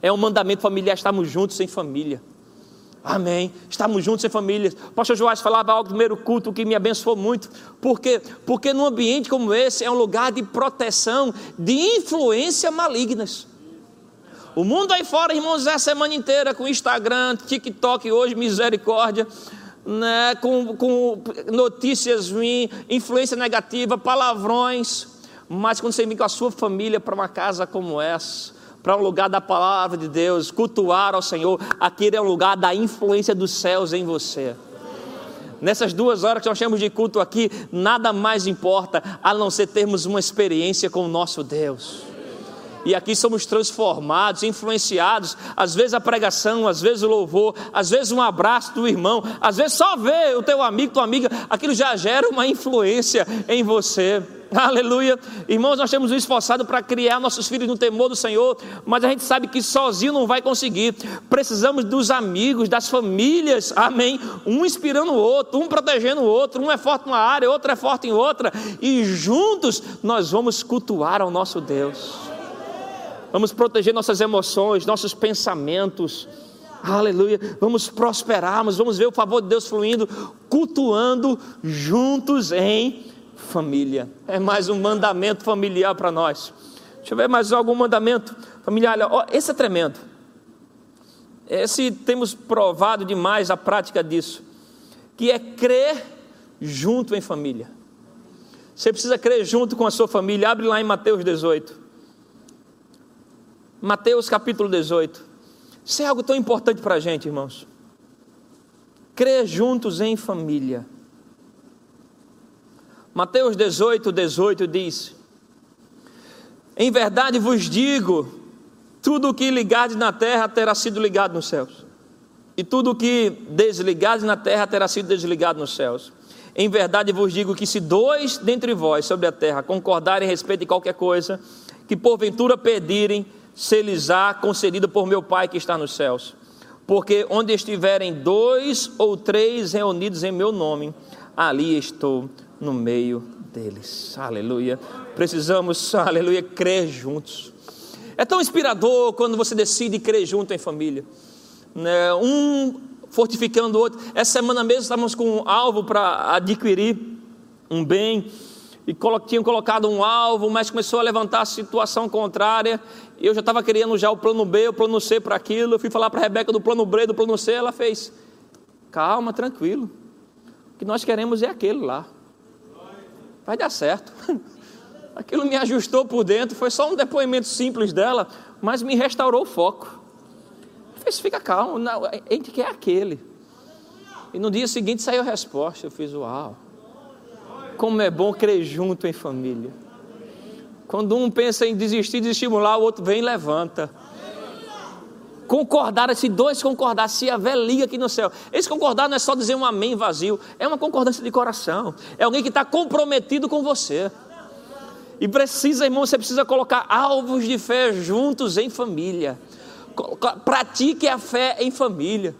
É um mandamento familiar, estamos juntos em família. Amém. Estamos juntos em família. O pastor Joás falava algo do primeiro culto que me abençoou muito. Por quê? Porque num ambiente como esse é um lugar de proteção de influência malignas. O mundo aí fora, irmãos, é a semana inteira com Instagram, TikTok, hoje, misericórdia, né, com, com notícias ruins, influência negativa, palavrões. Mas quando você vem com a sua família para uma casa como essa, para um lugar da palavra de Deus, cultuar ao Senhor, aquele é um lugar da influência dos céus em você. Nessas duas horas que nós temos de culto aqui, nada mais importa a não ser termos uma experiência com o nosso Deus e aqui somos transformados, influenciados, às vezes a pregação, às vezes o louvor, às vezes um abraço do irmão, às vezes só ver o teu amigo, tua amiga, aquilo já gera uma influência em você. Aleluia. Irmãos, nós temos nos esforçado para criar nossos filhos no temor do Senhor, mas a gente sabe que sozinho não vai conseguir. Precisamos dos amigos, das famílias, amém? Um inspirando o outro, um protegendo o outro, um é forte numa área, outro é forte em outra, e juntos nós vamos cultuar ao nosso Deus vamos proteger nossas emoções, nossos pensamentos. Aleluia. Vamos prosperarmos, vamos ver o favor de Deus fluindo, cultuando juntos em família. É mais um mandamento familiar para nós. Deixa eu ver mais algum mandamento familiar. Olha, esse é tremendo. Esse temos provado demais a prática disso, que é crer junto em família. Você precisa crer junto com a sua família. Abre lá em Mateus 18. Mateus capítulo 18. Isso é algo tão importante para a gente, irmãos. Crer juntos em família. Mateus 18, 18 diz: Em verdade vos digo, tudo o que ligardes na terra terá sido ligado nos céus, e tudo o que desligardes na terra terá sido desligado nos céus. Em verdade vos digo que se dois dentre vós sobre a terra concordarem a respeito de qualquer coisa, que porventura pedirem, se lhes há concedido por meu Pai que está nos céus. Porque onde estiverem dois ou três reunidos em meu nome, ali estou no meio deles. Aleluia. Precisamos, aleluia, crer juntos. É tão inspirador quando você decide crer junto em família. Né? Um fortificando o outro. Essa semana mesmo estávamos com um alvo para adquirir um bem e tinham colocado um alvo, mas começou a levantar a situação contrária. Eu já estava querendo já o plano B, o plano C para aquilo. Eu fui falar para a Rebeca do plano B, do plano C, ela fez. Calma, tranquilo. O que nós queremos é aquele lá. Vai dar certo. Aquilo me ajustou por dentro, foi só um depoimento simples dela, mas me restaurou o foco. Fiz, fica calmo, a gente quer aquele. E no dia seguinte saiu a resposta. Eu fiz, uau. Como é bom crer junto em família. Quando um pensa em desistir, desestimular, o outro vem e levanta. Concordar, se dois concordar, se haver liga aqui no céu. Esse concordar não é só dizer um amém vazio, é uma concordância de coração. É alguém que está comprometido com você. E precisa, irmão, você precisa colocar alvos de fé juntos em família. Pratique a fé em família.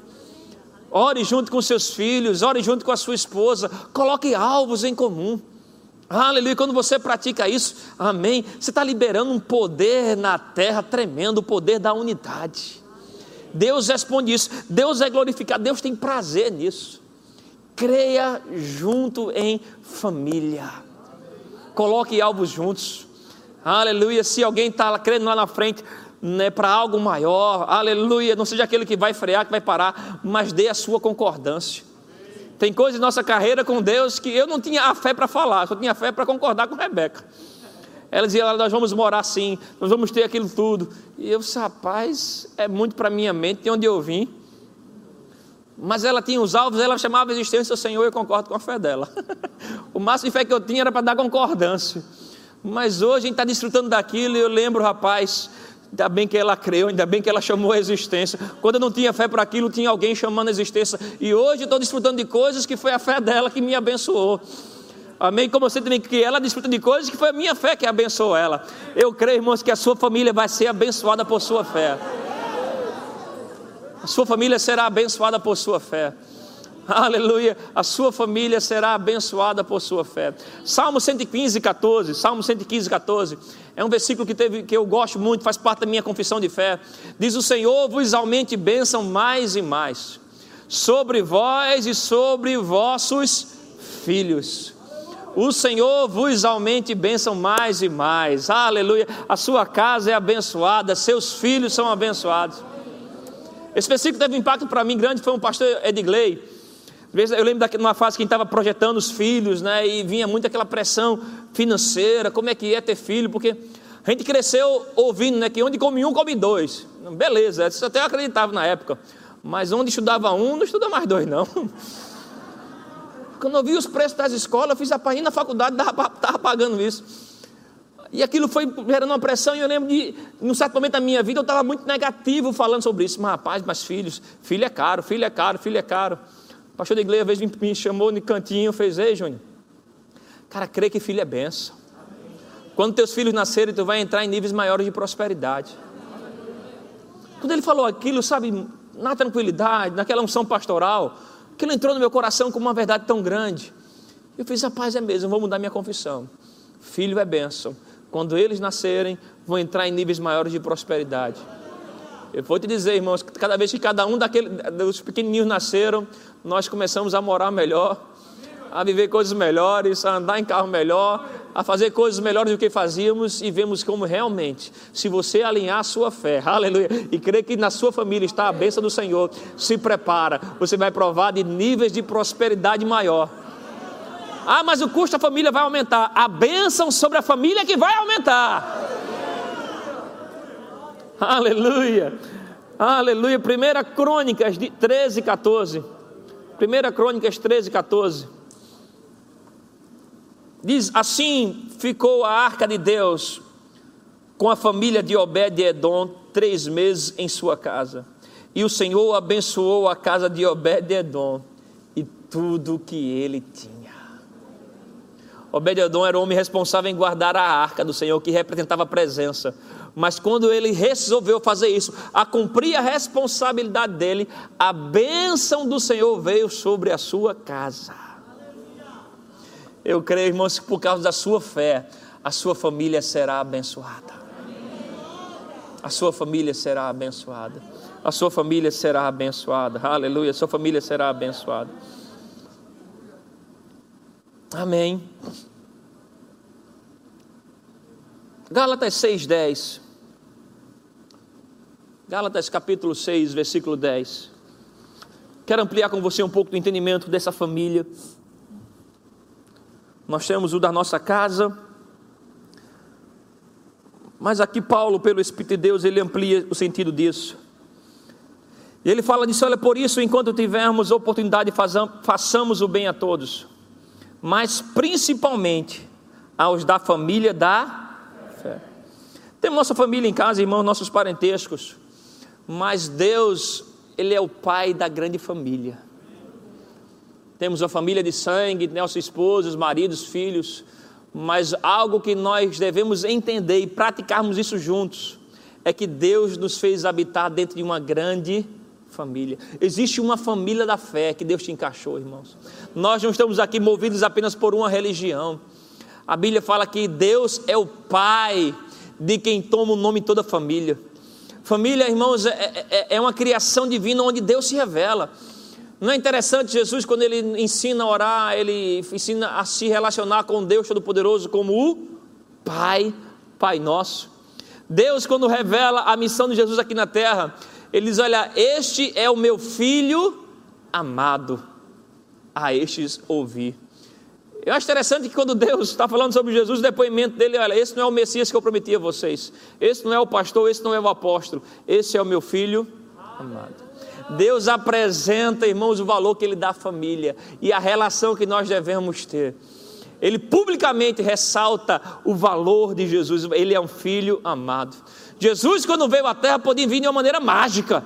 Ore junto com seus filhos, ore junto com a sua esposa, coloque alvos em comum. Aleluia, quando você pratica isso, amém, você está liberando um poder na terra tremendo, o poder da unidade. Deus responde isso, Deus é glorificado, Deus tem prazer nisso. Creia junto em família, coloque alvos juntos. Aleluia, se alguém está crendo lá na frente, né, para algo maior, aleluia, não seja aquele que vai frear, que vai parar, mas dê a sua concordância. Tem coisas em nossa carreira com Deus que eu não tinha a fé para falar, só tinha fé para concordar com Rebeca. Ela dizia, nós vamos morar assim, nós vamos ter aquilo tudo. E eu disse, rapaz, é muito para minha mente, de onde eu vim. Mas ela tinha os alvos, ela chamava a existência Senhor, eu concordo com a fé dela. o máximo de fé que eu tinha era para dar concordância. Mas hoje a gente está desfrutando daquilo e eu lembro, rapaz, Ainda bem que ela creu, ainda bem que ela chamou a existência. Quando eu não tinha fé para aquilo, tinha alguém chamando a existência. E hoje estou desfrutando de coisas que foi a fé dela que me abençoou. Amém? Como você também que ela desfruta de coisas que foi a minha fé que abençoou ela. Eu creio, irmãos, que a sua família vai ser abençoada por sua fé. A sua família será abençoada por sua fé. Aleluia, a sua família será abençoada por sua fé. Salmo 115, 14. Salmo 115, 14. É um versículo que, teve, que eu gosto muito, faz parte da minha confissão de fé. Diz: O Senhor vos aumente bênção mais e mais. sobre vós e sobre vossos filhos. O Senhor vos aumente bênção mais e mais. Aleluia. A sua casa é abençoada, seus filhos são abençoados. Esse versículo teve um impacto para mim grande, foi um pastor Edgley. Eu lembro de uma fase que a gente estava projetando os filhos, né? E vinha muito aquela pressão financeira, como é que é ter filho, porque a gente cresceu ouvindo, né? Que onde come um, come dois. Beleza, isso até acreditava na época. Mas onde estudava um, não estuda mais dois, não. Quando eu vi os preços das escolas, eu fiz a página na faculdade, estava pagando isso. E aquilo foi gerando uma pressão, e eu lembro de, num certo momento da minha vida, eu estava muito negativo falando sobre isso. Mas, rapaz, mas filhos, filho é caro, filho é caro, filho é caro. Pastor da igreja, às vezes, me chamou no cantinho, fez, ei, Júnior, cara, crê que filho é benção. Quando teus filhos nascerem, tu vai entrar em níveis maiores de prosperidade. Quando ele falou aquilo, sabe, na tranquilidade, naquela unção pastoral, Aquilo entrou no meu coração como uma verdade tão grande. Eu fiz, rapaz, é mesmo, vou mudar minha confissão. Filho é bênção. Quando eles nascerem, vão entrar em níveis maiores de prosperidade. Eu vou te dizer, irmãos, cada vez que cada um daqueles, dos pequenininhos nasceram, nós começamos a morar melhor, a viver coisas melhores, a andar em carro melhor, a fazer coisas melhores do que fazíamos e vemos como realmente, se você alinhar a sua fé, aleluia, e crer que na sua família está a bênção do Senhor, se prepara, você vai provar de níveis de prosperidade maior. Ah, mas o custo da família vai aumentar. A bênção sobre a família é que vai aumentar. Aleluia. Aleluia. Primeira Crônicas 13, 14. Primeira Crônicas 13, 14. Diz: Assim ficou a arca de Deus com a família de Obed-Edom três meses em sua casa. E o Senhor abençoou a casa de Obed-Edom e tudo que ele tinha. Obed-Edom era o homem responsável em guardar a arca do Senhor, que representava a presença. Mas quando ele resolveu fazer isso, a cumprir a responsabilidade dele, a bênção do Senhor veio sobre a sua casa. Eu creio, irmãos, que por causa da sua fé, a sua família será abençoada. A sua família será abençoada. A sua família será abençoada. Aleluia. A sua família será abençoada. Amém. Gálatas 6:10. Gálatas capítulo 6, versículo 10. Quero ampliar com você um pouco do entendimento dessa família. Nós temos o da nossa casa. Mas aqui Paulo, pelo Espírito de Deus, ele amplia o sentido disso. E ele fala disso, olha, por isso, enquanto tivermos oportunidade, façamos o bem a todos, mas principalmente aos da família da fé. Temos nossa família em casa, irmãos, nossos parentescos, mas Deus, Ele é o Pai da grande família temos uma família de sangue, nossos esposos, maridos, filhos, mas algo que nós devemos entender e praticarmos isso juntos é que Deus nos fez habitar dentro de uma grande família. Existe uma família da fé que Deus te encaixou, irmãos. Nós não estamos aqui movidos apenas por uma religião. A Bíblia fala que Deus é o Pai de quem toma o nome toda a família. Família, irmãos, é, é, é uma criação divina onde Deus se revela. Não é interessante Jesus, quando ele ensina a orar, ele ensina a se relacionar com Deus Todo-Poderoso como o Pai, Pai Nosso. Deus, quando revela a missão de Jesus aqui na terra, ele diz: Olha, este é o meu filho amado, a estes ouvir. Eu acho interessante que quando Deus está falando sobre Jesus, o depoimento dele, olha, esse não é o Messias que eu prometi a vocês, esse não é o pastor, esse não é o apóstolo, esse é o meu filho amado. Deus apresenta, irmãos, o valor que Ele dá à família e a relação que nós devemos ter. Ele publicamente ressalta o valor de Jesus, ele é um filho amado. Jesus, quando veio à terra, podia vir de uma maneira mágica,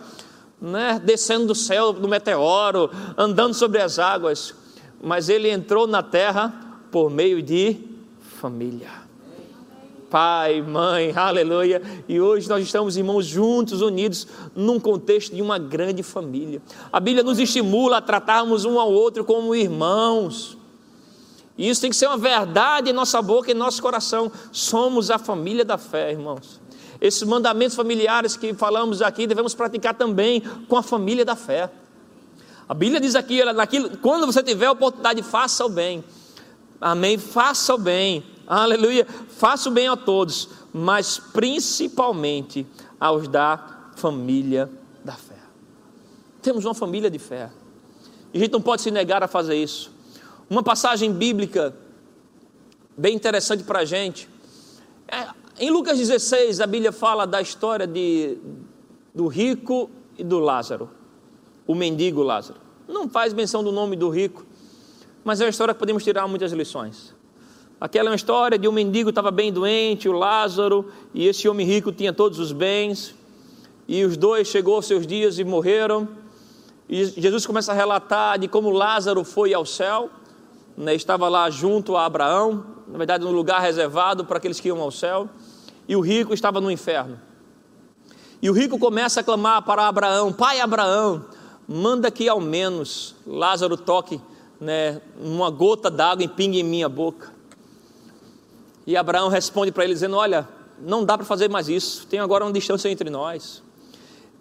né? descendo do céu, do meteoro, andando sobre as águas, mas ele entrou na terra por meio de família pai, mãe, aleluia. E hoje nós estamos, irmãos, juntos, unidos, num contexto de uma grande família. A Bíblia nos estimula a tratarmos um ao outro como irmãos. E isso tem que ser uma verdade em nossa boca e em nosso coração. Somos a família da fé, irmãos. Esses mandamentos familiares que falamos aqui devemos praticar também com a família da fé. A Bíblia diz aqui, naquilo, quando você tiver a oportunidade, faça o bem. Amém? Faça o bem. Aleluia. Faça o bem a todos, mas principalmente aos da família da fé. Temos uma família de fé. E a gente não pode se negar a fazer isso. Uma passagem bíblica bem interessante para a gente. É, em Lucas 16, a Bíblia fala da história de, do rico e do Lázaro, o mendigo Lázaro. Não faz menção do nome do rico, mas é uma história que podemos tirar muitas lições. Aquela é uma história de um mendigo estava bem doente, o Lázaro, e esse homem rico tinha todos os bens, e os dois chegou aos seus dias e morreram. E Jesus começa a relatar de como Lázaro foi ao céu, né, estava lá junto a Abraão, na verdade, no lugar reservado para aqueles que iam ao céu, e o rico estava no inferno. E o rico começa a clamar para Abraão: Pai Abraão, manda que ao menos Lázaro toque né, uma gota d'água e pingue em minha boca. E Abraão responde para ele dizendo: Olha, não dá para fazer mais isso, tem agora uma distância entre nós.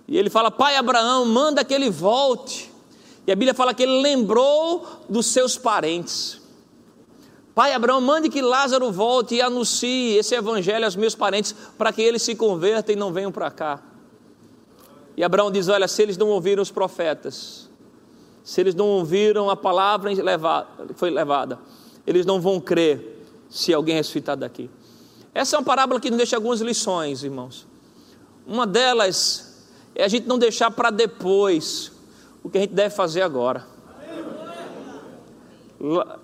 E ele fala: Pai Abraão, manda que ele volte. E a Bíblia fala que ele lembrou dos seus parentes. Pai Abraão, mande que Lázaro volte e anuncie esse evangelho aos meus parentes, para que eles se convertam e não venham para cá. E Abraão diz: Olha, se eles não ouviram os profetas, se eles não ouviram a palavra que foi levada, eles não vão crer se alguém ressuscitar daqui. Essa é uma parábola que nos deixa algumas lições, irmãos. Uma delas é a gente não deixar para depois o que a gente deve fazer agora.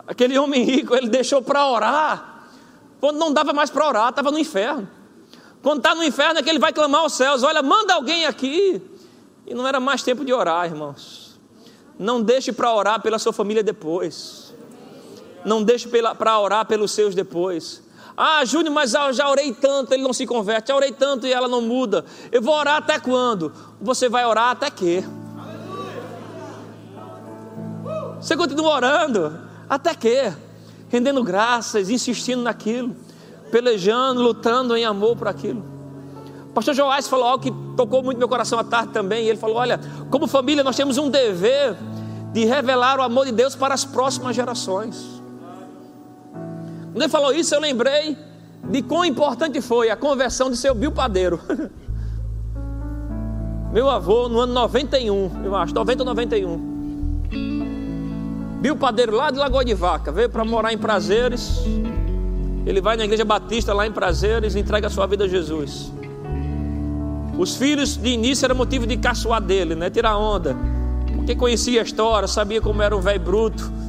Aquele homem rico, ele deixou para orar. Quando não dava mais para orar, estava no inferno. Quando está no inferno é que ele vai clamar aos céus: Olha, manda alguém aqui. E não era mais tempo de orar, irmãos. Não deixe para orar pela sua família depois. Não deixe para orar pelos seus depois. Ah, Júnior, mas eu já orei tanto, ele não se converte. Já orei tanto e ela não muda. Eu vou orar até quando? Você vai orar até quê? Você continua orando até quê? Rendendo graças, insistindo naquilo, pelejando, lutando em amor por aquilo. O pastor Joás falou algo que tocou muito meu coração à tarde também. ele falou: Olha, como família, nós temos um dever de revelar o amor de Deus para as próximas gerações. Quando ele falou isso, eu lembrei de quão importante foi a conversão de seu Bill Padeiro. Meu avô, no ano 91, eu acho, 90 ou 91. Bill Padeiro, lá de Lagoa de Vaca, veio para morar em Prazeres. Ele vai na igreja batista lá em Prazeres e entrega a sua vida a Jesus. Os filhos de início era motivo de caçoar dele, né? Tirar onda. Porque conhecia a história, sabia como era um velho bruto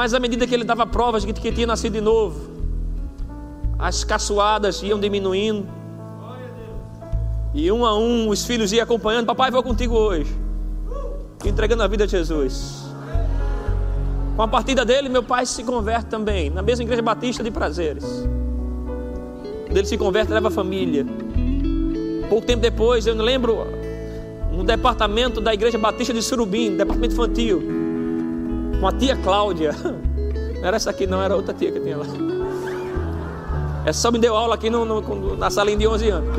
mas à medida que ele dava provas de que tinha nascido de novo, as caçoadas iam diminuindo. E um a um os filhos iam acompanhando. Papai, vou contigo hoje. Entregando a vida a Jesus. Com a partida dele, meu pai se converte também. Na mesma igreja batista de prazeres. Ele se converte, leva a família. Pouco tempo depois, eu me lembro, no departamento da igreja batista de Surubim, departamento infantil com a tia Cláudia. Não era essa aqui, não, era outra tia que tinha lá. Essa só me deu aula aqui no, no, na salinha de 11 anos.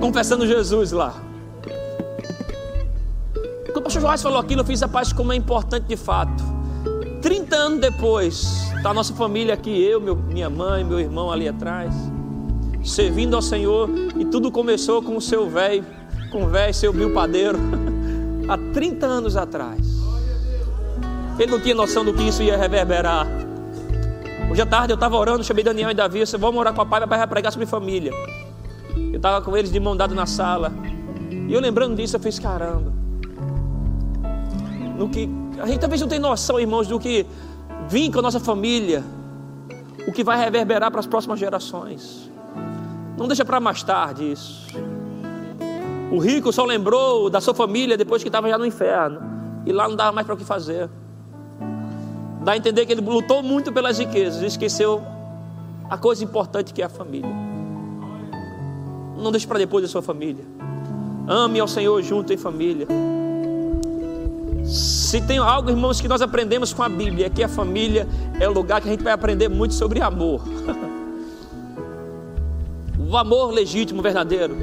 Confessando Jesus lá. Pastor Joás falou aquilo, eu fiz a paz como é importante de fato. 30 anos depois, está a nossa família aqui, eu, meu, minha mãe, meu irmão ali atrás, servindo ao Senhor, e tudo começou com o seu velho com o velho seu Bill Padeiro, há 30 anos atrás. Ele não tinha noção do que isso ia reverberar. Hoje à tarde eu estava orando, chamei Daniel e Davi, disse, vamos orar com o pai, vai pregar sobre família. Eu estava com eles de mão dada na sala. E eu lembrando disso, eu fiz caramba. No que, a gente talvez não tem noção, irmãos, do que vim com a nossa família, o que vai reverberar para as próximas gerações. Não deixa para mais tarde isso. O rico só lembrou da sua família depois que estava já no inferno. E lá não dava mais para o que fazer. Dá a entender que ele lutou muito pelas riquezas e esqueceu a coisa importante que é a família. Não deixe para depois a sua família. Ame ao Senhor junto em família. Se tem algo, irmãos, que nós aprendemos com a Bíblia, é que a família é o lugar que a gente vai aprender muito sobre amor. o amor legítimo, verdadeiro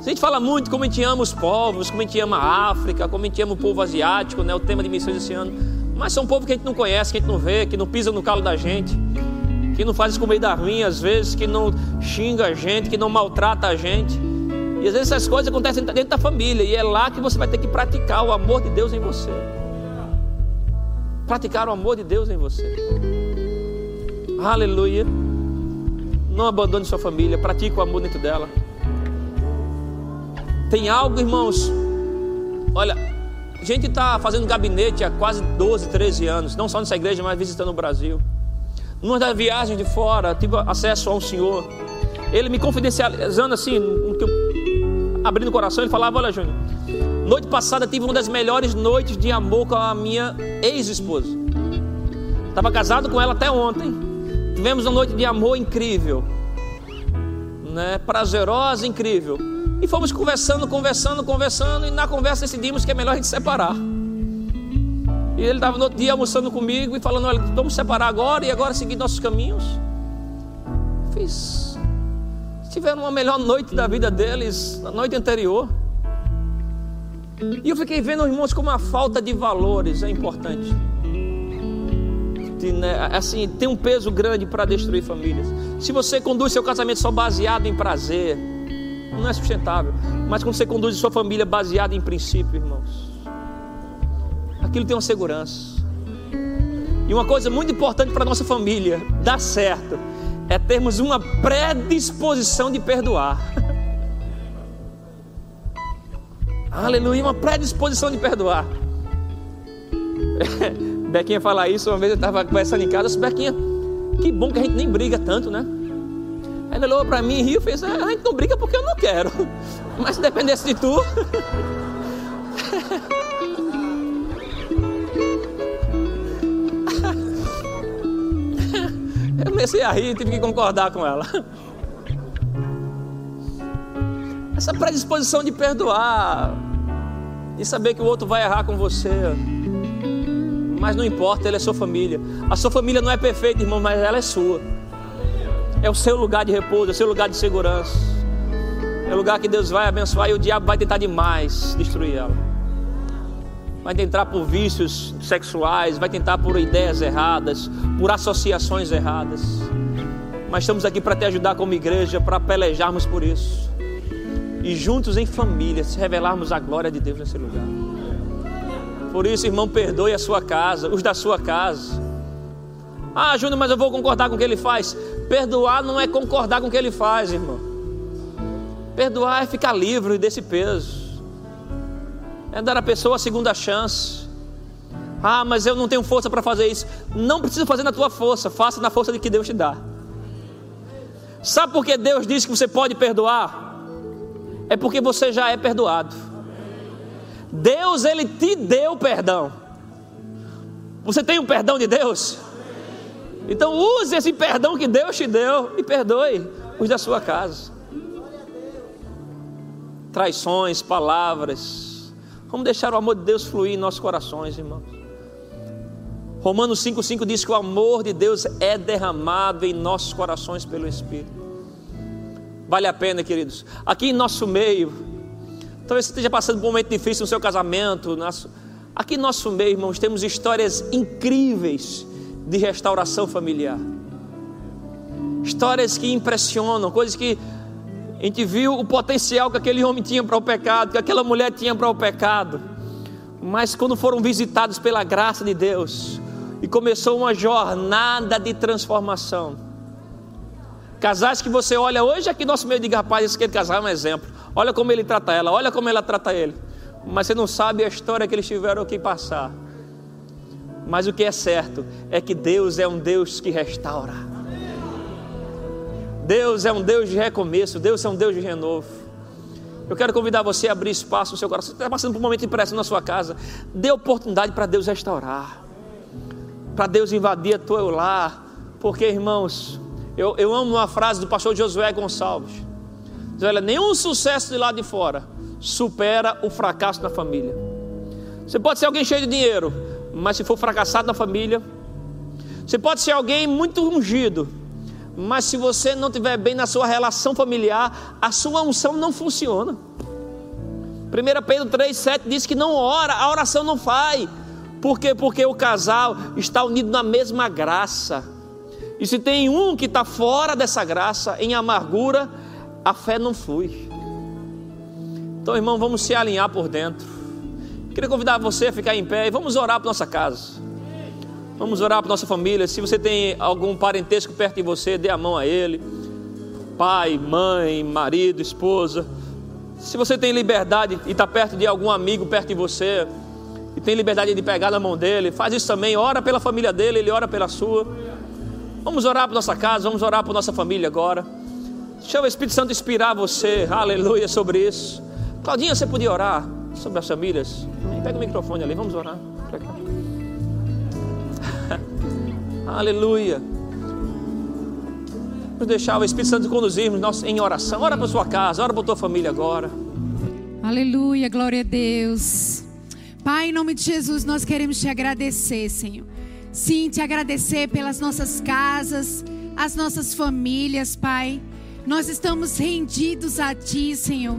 A gente fala muito como a gente ama os povos, como a gente ama a África, como a gente ama o povo asiático, né? o tema de missões esse ano. Mas são um povo que a gente não conhece, que a gente não vê, que não pisa no calo da gente, que não faz comida ruim às vezes, que não xinga a gente, que não maltrata a gente. E às vezes essas coisas acontecem dentro da família, e é lá que você vai ter que praticar o amor de Deus em você. Praticar o amor de Deus em você. Aleluia. Não abandone sua família, pratique o amor dentro dela. Tem algo, irmãos. Olha, a gente está fazendo gabinete há quase 12, 13 anos, não só nessa igreja, mas visitando o Brasil. Numa das viagens de fora, tive acesso a um senhor. Ele me confidencializando assim, abrindo o coração, ele falava: Olha, Júnior, noite passada tive uma das melhores noites de amor com a minha ex-esposa. Estava casado com ela até ontem. Tivemos uma noite de amor incrível, né? prazerosa, incrível. E fomos conversando, conversando, conversando, e na conversa decidimos que é melhor a gente separar. E ele estava no outro dia almoçando comigo e falando: Olha, vamos separar agora e agora seguir nossos caminhos. Fiz. Tiveram uma melhor noite da vida deles na noite anterior. E eu fiquei vendo, irmãos, como a falta de valores é importante. De, né, assim, tem um peso grande para destruir famílias. Se você conduz seu casamento só baseado em prazer, não é sustentável. Mas quando você conduz sua família baseada em princípio, irmãos, aquilo tem uma segurança. E uma coisa muito importante para nossa família dar certo é termos uma predisposição de perdoar. Aleluia, uma predisposição de perdoar. Bequinha falar isso, uma vez eu estava conversando em casa, eu disse, Bequinha, que bom que a gente nem briga tanto, né? Ele olhou para mim e riu e fez: ah, A gente não briga porque eu não quero. Mas se dependesse de tu. Comecei a rir e tive que concordar com ela. Essa predisposição de perdoar, de saber que o outro vai errar com você. Mas não importa, ele é sua família. A sua família não é perfeita, irmão, mas ela é sua é o seu lugar de repouso, é o seu lugar de segurança. É o lugar que Deus vai abençoar e o diabo vai tentar demais destruir ela. Vai tentar por vícios sexuais, vai tentar por ideias erradas, por associações erradas. Mas estamos aqui para te ajudar como igreja, para pelejarmos por isso. E juntos em família, se revelarmos a glória de Deus nesse lugar. Por isso, irmão, perdoe a sua casa, os da sua casa. Ah, Júnior, mas eu vou concordar com o que ele faz. Perdoar não é concordar com o que ele faz, irmão. Perdoar é ficar livre desse peso. É dar à pessoa a segunda chance. Ah, mas eu não tenho força para fazer isso. Não precisa fazer na tua força, faça na força de que Deus te dá. Sabe por que Deus diz que você pode perdoar? É porque você já é perdoado. Deus, Ele te deu perdão. Você tem o um perdão de Deus? Então use esse perdão que Deus te deu e perdoe os da sua casa. Traições, palavras. Vamos deixar o amor de Deus fluir em nossos corações, irmãos. Romanos 5,5 diz que o amor de Deus é derramado em nossos corações pelo Espírito. Vale a pena, queridos. Aqui em nosso meio, talvez você esteja passando por um momento difícil no seu casamento. Aqui em nosso meio, irmãos, temos histórias incríveis de restauração familiar. Histórias que impressionam, coisas que a gente viu o potencial que aquele homem tinha para o pecado, que aquela mulher tinha para o pecado. Mas quando foram visitados pela graça de Deus e começou uma jornada de transformação. Casais que você olha hoje aqui nosso meio de rapaz, esse casal é um exemplo. Olha como ele trata ela, olha como ela trata ele. Mas você não sabe a história que eles tiveram que passar. Mas o que é certo é que Deus é um Deus que restaura. Deus é um Deus de recomeço, Deus é um Deus de renovo. Eu quero convidar você a abrir espaço no seu coração. Você está passando por um momento de pressão na sua casa. Dê oportunidade para Deus restaurar. Para Deus invadir a tua lar. Porque, irmãos, eu, eu amo uma frase do pastor Josué Gonçalves. Diz, olha, nenhum sucesso de lá de fora supera o fracasso da família. Você pode ser alguém cheio de dinheiro, mas se for fracassado na família, você pode ser alguém muito ungido, mas se você não estiver bem na sua relação familiar, a sua unção não funciona. 1 Pedro 3,7 diz que não ora, a oração não faz. Por quê? Porque o casal está unido na mesma graça. E se tem um que está fora dessa graça, em amargura, a fé não flui. Então, irmão, vamos se alinhar por dentro. Queria convidar você a ficar em pé e vamos orar para nossa casa. Vamos orar para nossa família. Se você tem algum parentesco perto de você, dê a mão a ele. Pai, mãe, marido, esposa. Se você tem liberdade e está perto de algum amigo perto de você e tem liberdade de pegar na mão dele, faz isso também. Ora pela família dele, ele ora pela sua. Vamos orar para nossa casa, vamos orar para nossa família agora. Deixa o Espírito Santo inspirar você, aleluia, sobre isso. Claudinha, você podia orar sobre as famílias? Pega o microfone ali, vamos orar. Aleluia. Vamos deixar o Espírito Santo conduzir-nos em oração. Ora para sua casa, ora para tua família agora. Aleluia, glória a Deus. Pai, em nome de Jesus, nós queremos te agradecer, Senhor. Sim, te agradecer pelas nossas casas, as nossas famílias, Pai. Nós estamos rendidos a Ti, Senhor.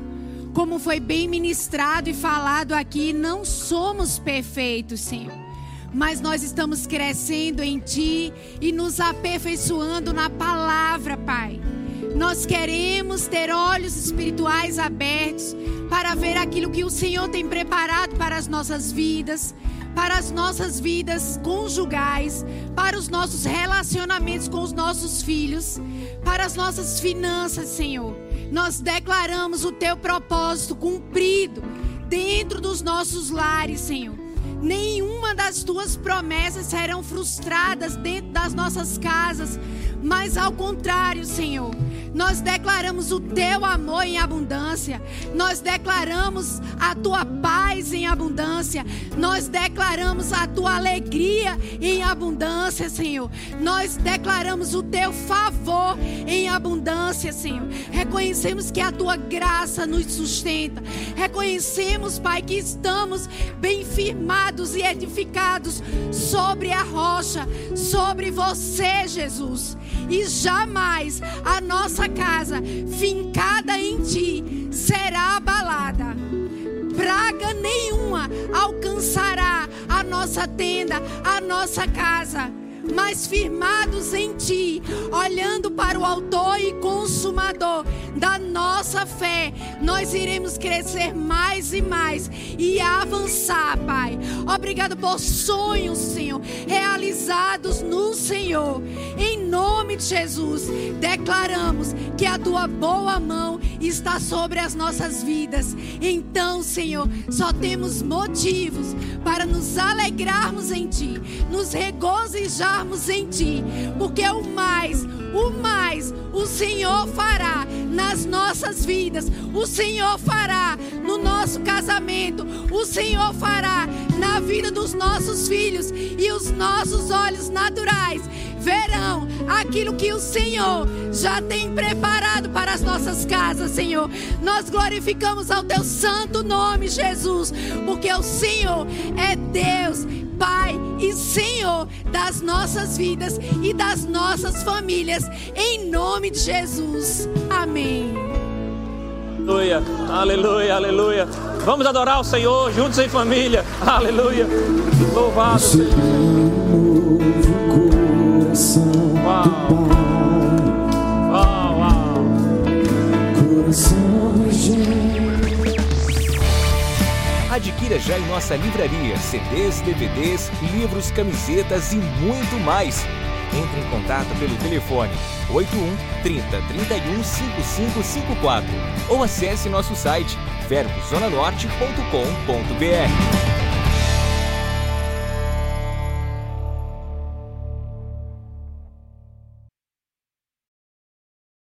Como foi bem ministrado e falado aqui, não somos perfeitos, Senhor mas nós estamos crescendo em Ti e nos aperfeiçoando na palavra, Pai. Nós queremos ter olhos espirituais abertos para ver aquilo que o Senhor tem preparado para as nossas vidas, para as nossas vidas conjugais, para os nossos relacionamentos com os nossos filhos, para as nossas finanças, Senhor. Nós declaramos o Teu propósito cumprido dentro dos nossos lares, Senhor nenhuma das tuas promessas serão frustradas dentro das nossas casas, mas ao contrário, Senhor, nós declaramos o teu amor em abundância, nós declaramos a tua paz em abundância, nós declaramos a tua alegria em abundância, Senhor. Nós declaramos o teu favor em abundância, Senhor. Reconhecemos que a tua graça nos sustenta. Reconhecemos, Pai, que estamos bem firmados e edificados sobre a rocha, sobre você, Jesus e jamais a nossa casa, fincada em ti, será abalada. Praga nenhuma alcançará a nossa tenda, a nossa casa mas firmados em Ti, olhando para o Autor e Consumador da nossa fé, nós iremos crescer mais e mais e avançar, Pai. Obrigado por sonhos, Senhor, realizados no Senhor. Em nome de Jesus, declaramos que a Tua boa mão está sobre as nossas vidas. Então, Senhor, só temos motivos para nos alegrarmos em Ti, nos regozijar confiarmos em Ti, porque o mais, o mais, o Senhor fará nas nossas vidas, o Senhor fará no nosso casamento, o Senhor fará na vida dos nossos filhos. E os nossos olhos naturais verão aquilo que o Senhor já tem preparado para as nossas casas, Senhor. Nós glorificamos ao teu santo nome, Jesus, porque o Senhor é Deus Pai e Senhor das nossas vidas e das nossas famílias, em nome de Jesus. Amém. Aleluia, aleluia, aleluia. Vamos adorar o Senhor juntos em família. Aleluia. Louvado. Uau. Uau, uau. Coração Adquira já em nossa livraria CDs, DVDs, livros, camisetas e muito mais. Entre em contato pelo telefone 81 30 31 5554 ou acesse nosso site verbozonanorte.com.br.